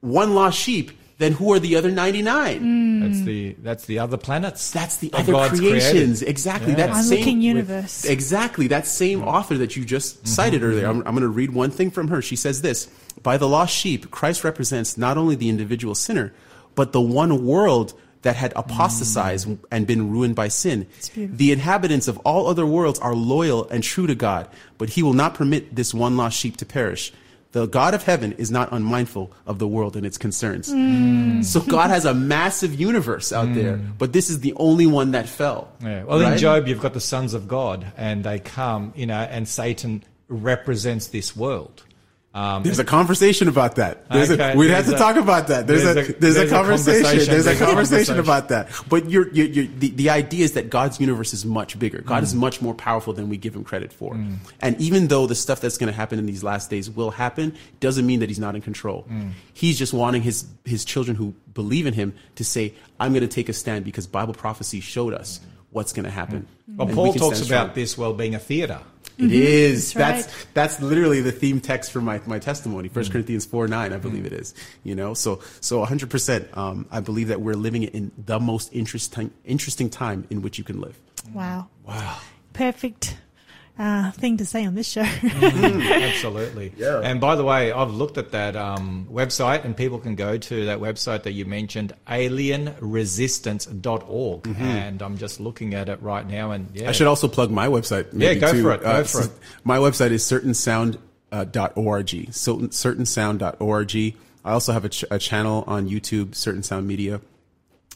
one lost sheep, then who are the other 99? That's the that's the other planets. That's the other God's creations. created. Exactly. Yeah. That Onlooking same universe. Exactly. That same author that you just Mm-hmm. cited earlier. I'm, I'm going to read one thing from her. She says this By the lost sheep, Christ represents not only the individual sinner, but the one world that had apostatized Mm. and been ruined by sin. The inhabitants of all other worlds are loyal and true to God, but he will not permit this one lost sheep to perish. The God of heaven is not unmindful of the world and its concerns. Mm. So God has a massive universe out there, but this is the only one that fell. Yeah. Well, in Job, you've got the sons of God, and they come, you know, and Satan represents this world. Um, There's a conversation about that. There's Okay, a, we'd have to a- talk about that. There's, there's a, there's, a conversation. conversation. There's a There's a conversation conversation. about that. But you're, you're, you're, the, the idea is that God's universe is much bigger. God Mm. is much more powerful than we give him credit for. And even though the stuff that's going to happen in these last days will happen, doesn't mean that he's not in control. Mm. He's just wanting his, his children who believe in him to say, I'm going to take a stand because Bible prophecy showed us what's going to happen. well, And Paul talks about strong. this world being a theater. It is. Mm-hmm. That's That's right. that's literally the theme text for my, my testimony. First Corinthians four nine, I believe Mm. it is. You know, so so hundred percent. Um, I believe that we're living in the most interesting interesting time in which you can live. Wow. Wow. Perfect uh, thing to say on this show. [LAUGHS] [LAUGHS] Absolutely. Yeah. And by the way, I've looked at that um, website, and people can go to that website that you mentioned, alienresistance.org. And I'm just looking at it right now. And yeah, Mm-hmm. I should also plug my website. maybe, go too. for it, go Uh, for it. My website is certainsound uh, dot org. Certain certainsound.org. I also have a, ch- a channel on YouTube, Certain Sound Media.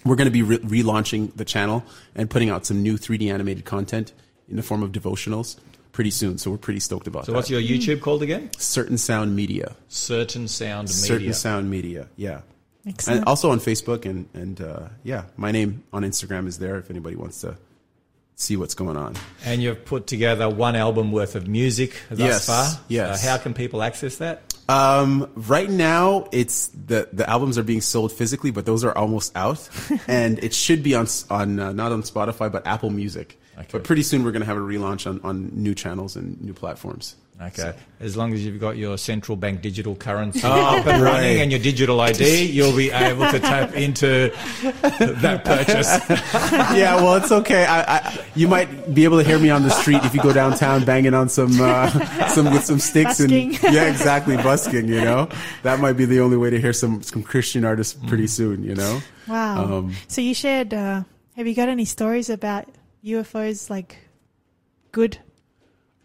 We're going to be re- relaunching the channel and putting out some new 3D animated content in the form of devotionals pretty soon. So we're pretty stoked about So that. So what's your YouTube called again? Certain Sound Media. Certain Sound Media. Certain Sound Media. Yeah. Excellent. And also on Facebook and and uh, yeah, my name on Instagram is there if anybody wants to see what's going on. And you've put together one album worth of music thus Yes, far. yes. Uh, how can people access that? Um, right now, it's the the albums are being sold physically, but those are almost out, [LAUGHS] and it should be on on uh, not on Spotify but Apple Music. Okay. But pretty soon we're going to have a relaunch on on new channels and new platforms. Okay. As long as you've got your central bank digital currency Oh, up and running and your digital ID, you'll be able to tap into that purchase. [LAUGHS] yeah, well, it's okay. I, I, you might be able to hear me on the street if you go downtown banging on some uh, some with some sticks Busking. and [LAUGHS] yeah, exactly, busking. You know, that might be the only way to hear some some Christian artists pretty soon. You know, Wow. Um, so you shared. Uh, have you got any stories about UFOs? Like good.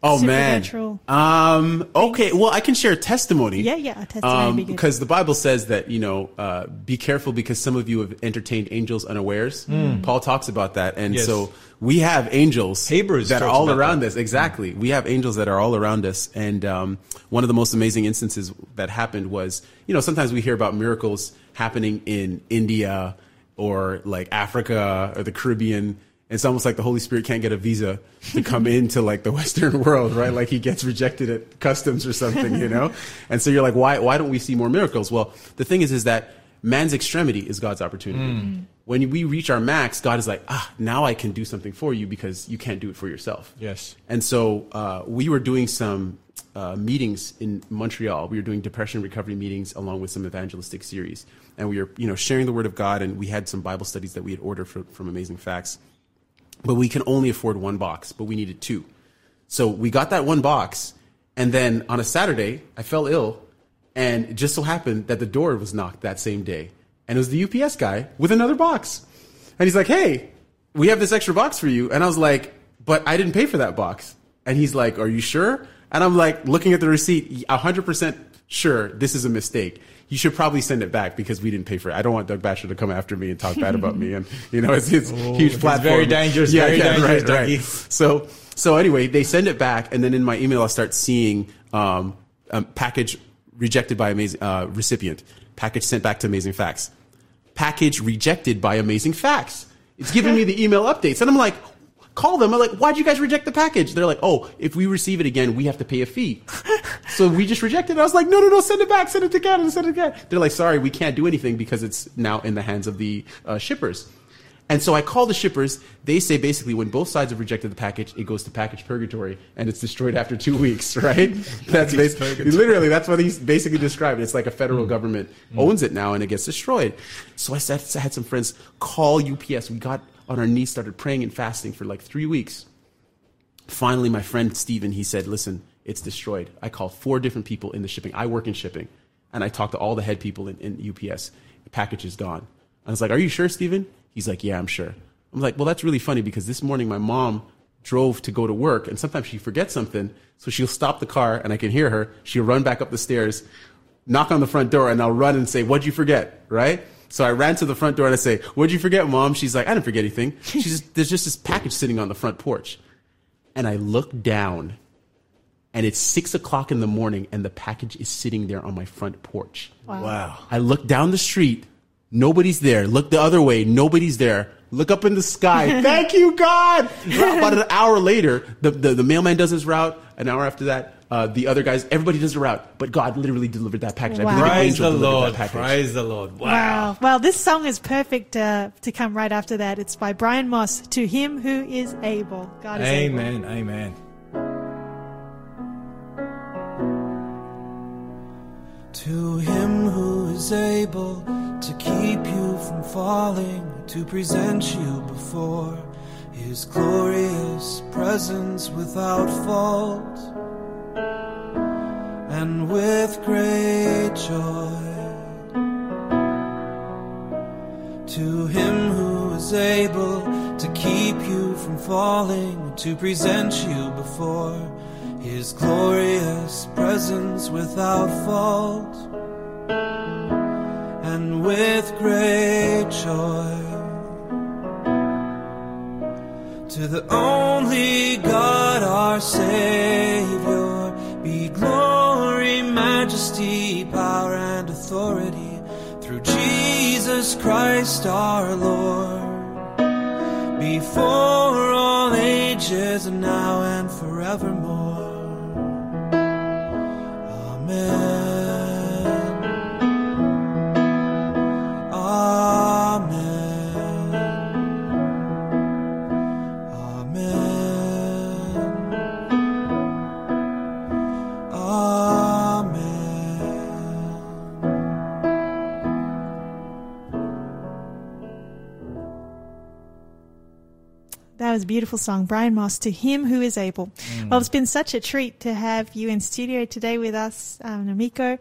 oh man. Supernatural. Um. Okay. Well, I can share a testimony. Yeah, yeah. A testimony would be because the Bible says that you know, uh, be careful because some of you have entertained angels unawares. Paul talks about that, and Yes. so we have angels Hebrews that are all around that. us. Exactly, we have angels that are all around us, and um, one of the most amazing instances that happened was, you know, sometimes we hear about miracles happening in India or like Africa or the Caribbean. It's almost like the Holy Spirit can't get a visa to come [LAUGHS] into like the Western world, right? Like he gets rejected at customs or something, you know? And so you're like, why, why don't we see more miracles? Well, the thing is, is that man's extremity is God's opportunity. When we reach our max, God is like, ah, now I can do something for you because you can't do it for yourself. Yes. And so uh, we were doing some uh, meetings in Montreal. We were doing depression recovery meetings along with some evangelistic series, and we were, you know, sharing the word of God. And we had some Bible studies that we had ordered from, from Amazing Facts, but we can only afford one box, but we needed two. So we got that one box, and then on a Saturday, I fell ill, and it just so happened that the door was knocked that same day, and it was the UPS guy with another box, and he's like, "Hey, we have this extra box for you," and I was like, "But I didn't pay for that box," and he's like, "Are you sure?" And I'm like, looking at the receipt, hundred percent sure this is a mistake. You should probably send it back because we didn't pay for it. I don't want Doug Batchelor to come after me and talk bad about me, and [LAUGHS] you know, it's, it's huge it's platform. very dangerous, very dangerous, Dougie. So so anyway, they send it back, and then in my email, I start seeing um, um, package rejected by amazing uh, recipient, package sent back to Amazing Facts, package rejected by Amazing Facts. It's giving me the email updates, and I'm like. Call them. I'm like, why'd you guys reject the package? They're like, oh, if we receive it again, we have to pay a fee. [LAUGHS] so we just rejected it. I was like, no, no, no, send it back, send it again, send it again. They're like, sorry, we can't do anything because it's now in the hands of the uh, shippers. And so I call the shippers. They say basically when both sides have rejected the package, it goes to package purgatory and it's destroyed after two [LAUGHS] weeks, right? [LAUGHS] That's basically, literally, that's what he's basically described. It's like a federal government owns it now and it gets destroyed. So I said, I had some friends call UPS. We got on our knees, started praying and fasting for like three weeks. Finally, my friend Steven, he said, listen, it's destroyed. I called four different people in the shipping. I work in shipping and I talked to all the head people in, in UPS. The package is gone. I was like, are you sure, Steven? He's like, yeah, I'm sure. I'm like, well, that's really funny because this morning my mom drove to go to work and sometimes she forgets something. So she'll stop the car and I can hear her. She'll run back up the stairs, knock on the front door and I'll run and say, what'd you forget? Right? So I ran to the front door and I say, what'd you forget, mom? She's like, I didn't forget anything. [LAUGHS] She's just, there's just this package sitting on the front porch. And I look down and it's six o'clock in the morning and the package is sitting there on my front porch. Wow. I look down the street, nobody's there. Look the other way, nobody's there. Look up in the sky. [LAUGHS] Thank you, God. About an hour later, the, the, the mailman does his route. An hour after that, uh, the other guys, everybody does a route. But God literally delivered that package. I Wow. believe an Praise angel the Lord. that package. Praise the Lord. Wow. Wow. Well, this song is perfect uh, to come right after that. It's by Brian Moss. To him who is able. God is able. Amen. Amen. To him who is able to keep you from falling, to present you before his glorious presence without fault, and with great joy. To him who is able to keep you from falling, to present you before his glorious presence without fault, and with great joy. To the only God, our Savior, be glory, majesty, power, and authority through Jesus Christ our Lord, before all ages and now and forevermore. Amen. A beautiful song, Brian Moss, To Him Who Is Able. Mm. Well, it's been such a treat to have you in studio today with us, um, Namiko.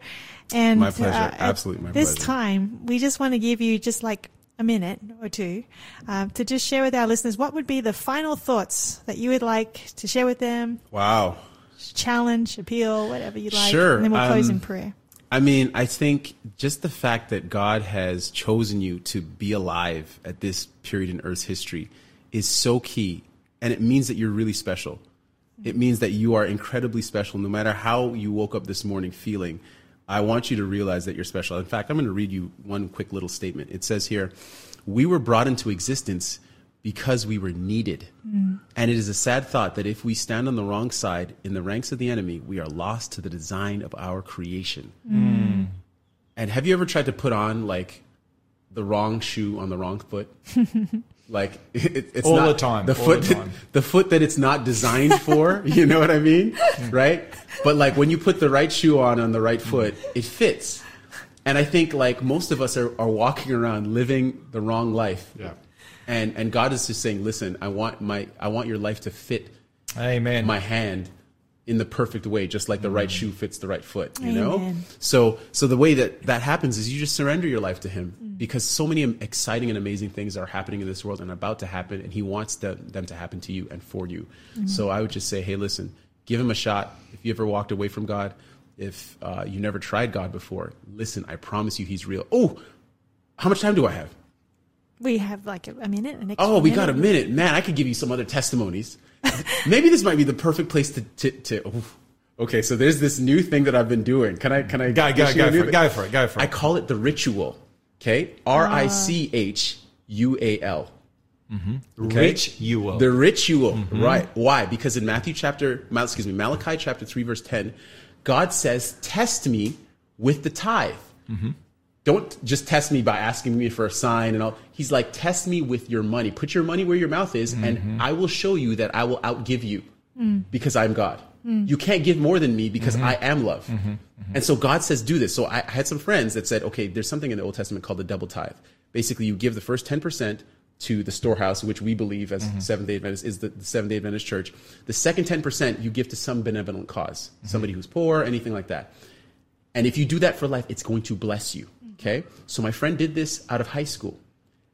And My pleasure. uh, Absolutely my This pleasure. time, we just want to give you just like a minute or two um, to just share with our listeners what would be the final thoughts that you would like to share with them, Wow. challenge, appeal, whatever you like. Sure, And then we'll close um, in prayer. I mean, I think just the fact that God has chosen you to be alive at this period in Earth's history is so key. And it means that you're really special. It means that you are incredibly special no matter how you woke up this morning feeling. I want you to realize that you're special. In fact, I'm going to read you one quick little statement. It says here, We were brought into existence because we were needed. Mm. And it is a sad thought that if we stand on the wrong side in the ranks of the enemy, we are lost to the design of our creation. Mm. And have you ever tried to put on like the wrong shoe on the wrong foot? [LAUGHS] like [LAUGHS] it, it's All not the time, The all foot, the that- the foot that it's not designed for. [LAUGHS] you know what I mean, right? But like when you put the right shoe on on the right mm-hmm. foot, it fits. And I think like most of us are, are walking around living the wrong life. Yeah. And and God is just saying, listen, I want my I want your life to fit Amen. my hand in the perfect way, just like the right shoe fits the right foot. You know. So so the way that that happens is you just surrender your life to Him because so many exciting and amazing things are happening in this world and about to happen, and He wants them, them to happen to you and for you. So I would just say, hey, listen, give Him a shot. If you ever walked away from God, if uh, you never tried God before, listen, I promise you, He's real. Oh, how much time do I have? We have like a, a minute. An extra Oh, we got a minute. minute. Man, I could give you some other testimonies. [LAUGHS] Maybe this might be the perfect place to. to, to oof. Okay, so there's this new thing that I've been doing. Can I? Can I? Go, go, share go a new for it. thing? Go for it. I call it the ritual. Okay, ah. R I C H U A L. Mm-hmm. Okay? Rich you will. The ritual, mm-hmm. right? Why? Because in Matthew chapter, excuse me, Malachi chapter three, verse ten, God says, "Test me with the tithe." Mm-hmm. Don't just test me by asking me for a sign and all. He's like, test me with your money. Put your money where your mouth is, and mm-hmm. I will show you that I will outgive you mm. because I'm God. Mm. You can't give more than me because mm-hmm. I am love. Mm-hmm. And so God says, do this. So I, I had some friends that said, okay, there's something in the Old Testament called the double tithe. Basically, you give the first 10% to the storehouse, which we believe as Seventh day Adventist is the, the Seventh day Adventist church. The second 10% you give to some benevolent cause, somebody who's poor, anything like that. And if you do that for life, it's going to bless you. Okay? So my friend did this out of high school.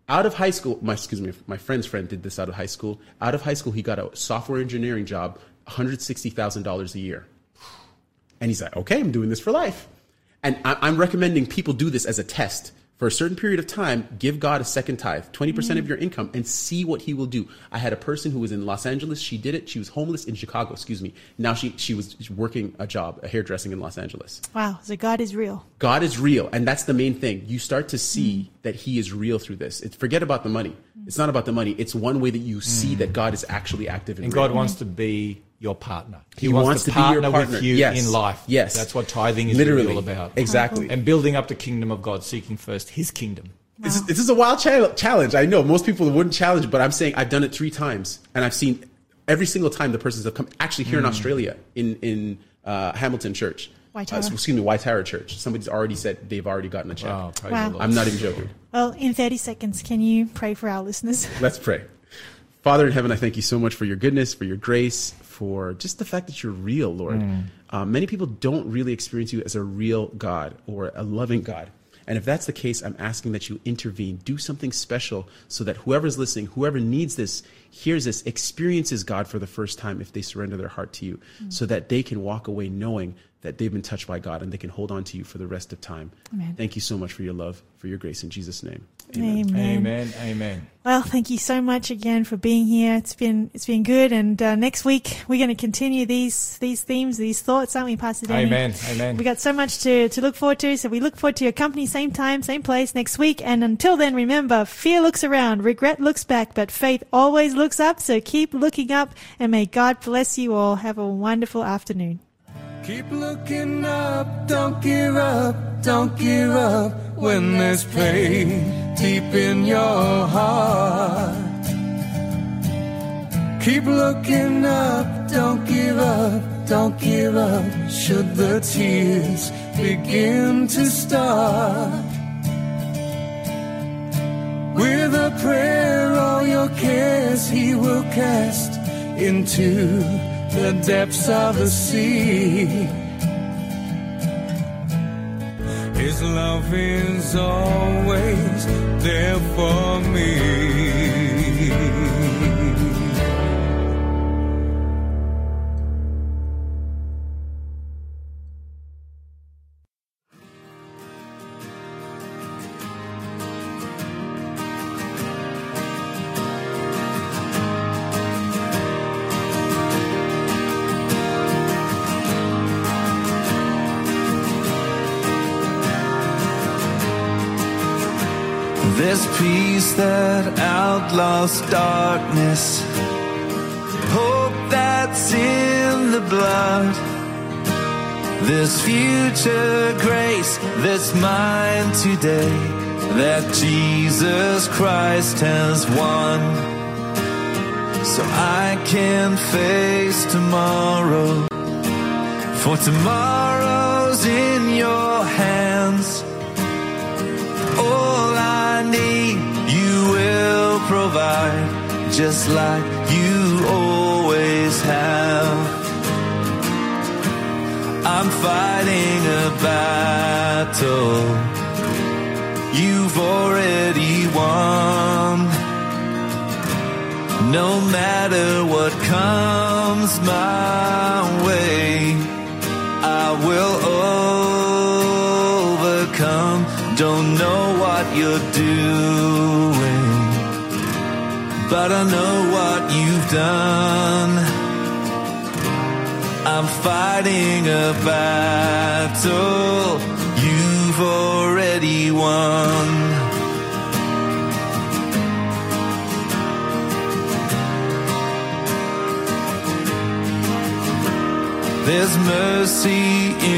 Out of high school, my excuse me, my friend's friend did this out of high school. Out of high school, he got a software engineering job, $160,000 a year. And he's like, okay, I'm doing this for life. And I- I'm recommending people do this as a test. For a certain period of time, give God a second tithe, 20% of mm. your income, and see what he will do. I had a person who was in Los Angeles. She did it. She was homeless in Chicago, excuse me. Now she, she was working a job, a hairdressing in Los Angeles. Wow. So God is real. God is real, and that's the main thing. You start to see mm. that He is real through this. It's, forget about the money. It's not about the money. It's one way that you see mm. that God is actually active and, and real. God wants to be your partner. He wants to be your partner. with you Yes. in life. Yes. That's what tithing is Literally. really all about. Exactly. And building up the kingdom of God, seeking first His kingdom. This, is, this is a wild cha- challenge. I know most people wouldn't challenge, but I'm saying I've done it three times, and I've seen every single time the persons have come. Actually, here in Australia, in in uh, Hamilton Church, Waitara. uh, excuse me, White Waitara Church. Somebody's already said they've already gotten a check. Praise Wow. I'm not even joking. Well, in 30 seconds, can you pray for our listeners? Let's pray. Father in heaven, I thank you so much for your goodness, for your grace, for just the fact that you're real, Lord. Uh, many people don't really experience you as a real God or a loving God. And if that's the case, I'm asking that you intervene, do something special so that whoever's listening, whoever needs this, hears this, experiences God for the first time if they surrender their heart to you, so that they can walk away knowing that they've been touched by God and they can hold on to you for the rest of time. Amen. Thank you so much for your love, for your grace. In Jesus' name. Amen. Amen. Amen. Well, thank you so much again for being here. It's been it's been good, and uh, next week we're going to continue these these themes, these thoughts, aren't we, Pastor Danny? Amen. Amen. We got so much to, to look forward to, so we look forward to your company, same time, same place next week. And until then, remember, fear looks around, regret looks back, but faith always looks up. So keep looking up, and may God bless you all. Have a wonderful afternoon. Keep looking up, don't give up, don't give up when there's pain deep in your heart. Keep looking up, don't give up, don't give up should the tears begin to start. With a prayer all your cares he will cast into the depths of the sea. His love is always there for me. That outlaws darkness, hope that's in the blood. This future grace that's mine today, that Jesus Christ has won. So I can face tomorrow, for tomorrow's in your hands. All I need, will provide, just like you always have. I'm fighting a battle you've already won. No matter what comes my way, I will overcome. Don't know what you're doing, but I know what you've done. I'm fighting a battle you've already won. There's mercy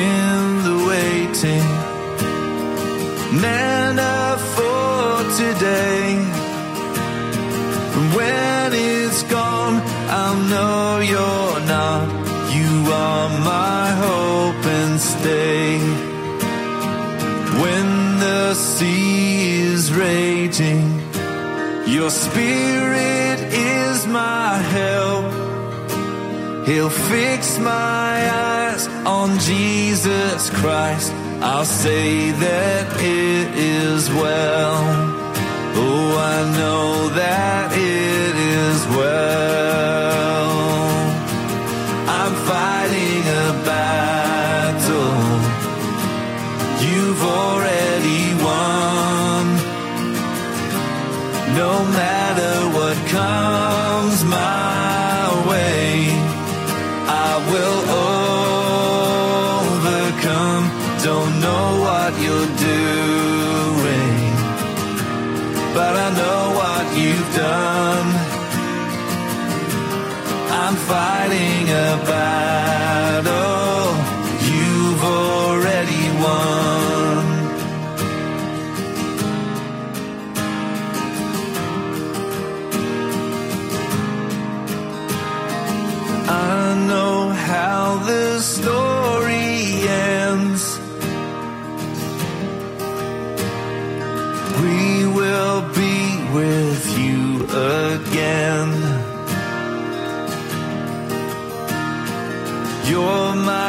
in the waiting, manna for today. When it's gone, I'll know you're not. You are my hope and stay. When the sea is raging, your spirit is my help. He'll fix my eyes on Jesus Christ. I'll say that it is well. Oh, I know that it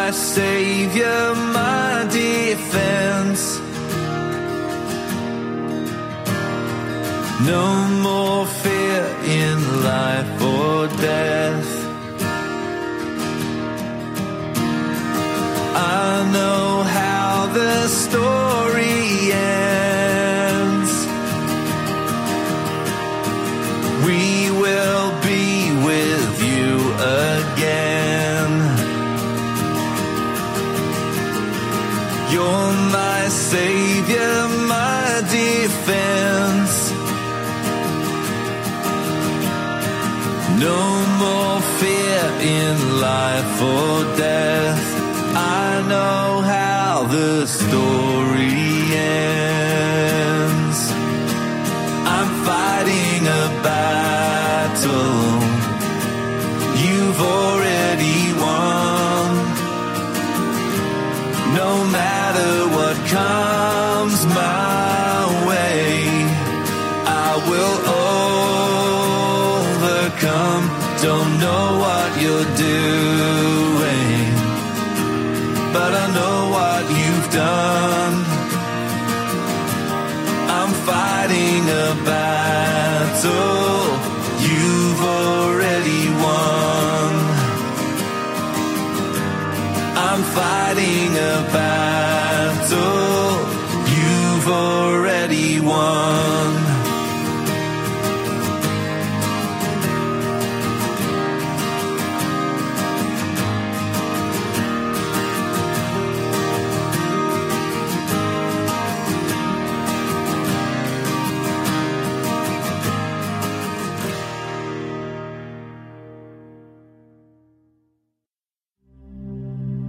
my savior, my defense. No more fear in life or death. I know how the story savior, my defense. No more fear in life or death. I know how the story ends. I'm fighting a battle you've already won. No matter comes my way, I will overcome. Don't know what you're doing, but I know what you've done. I'm fighting a battle you've already won. I'm fighting a battle.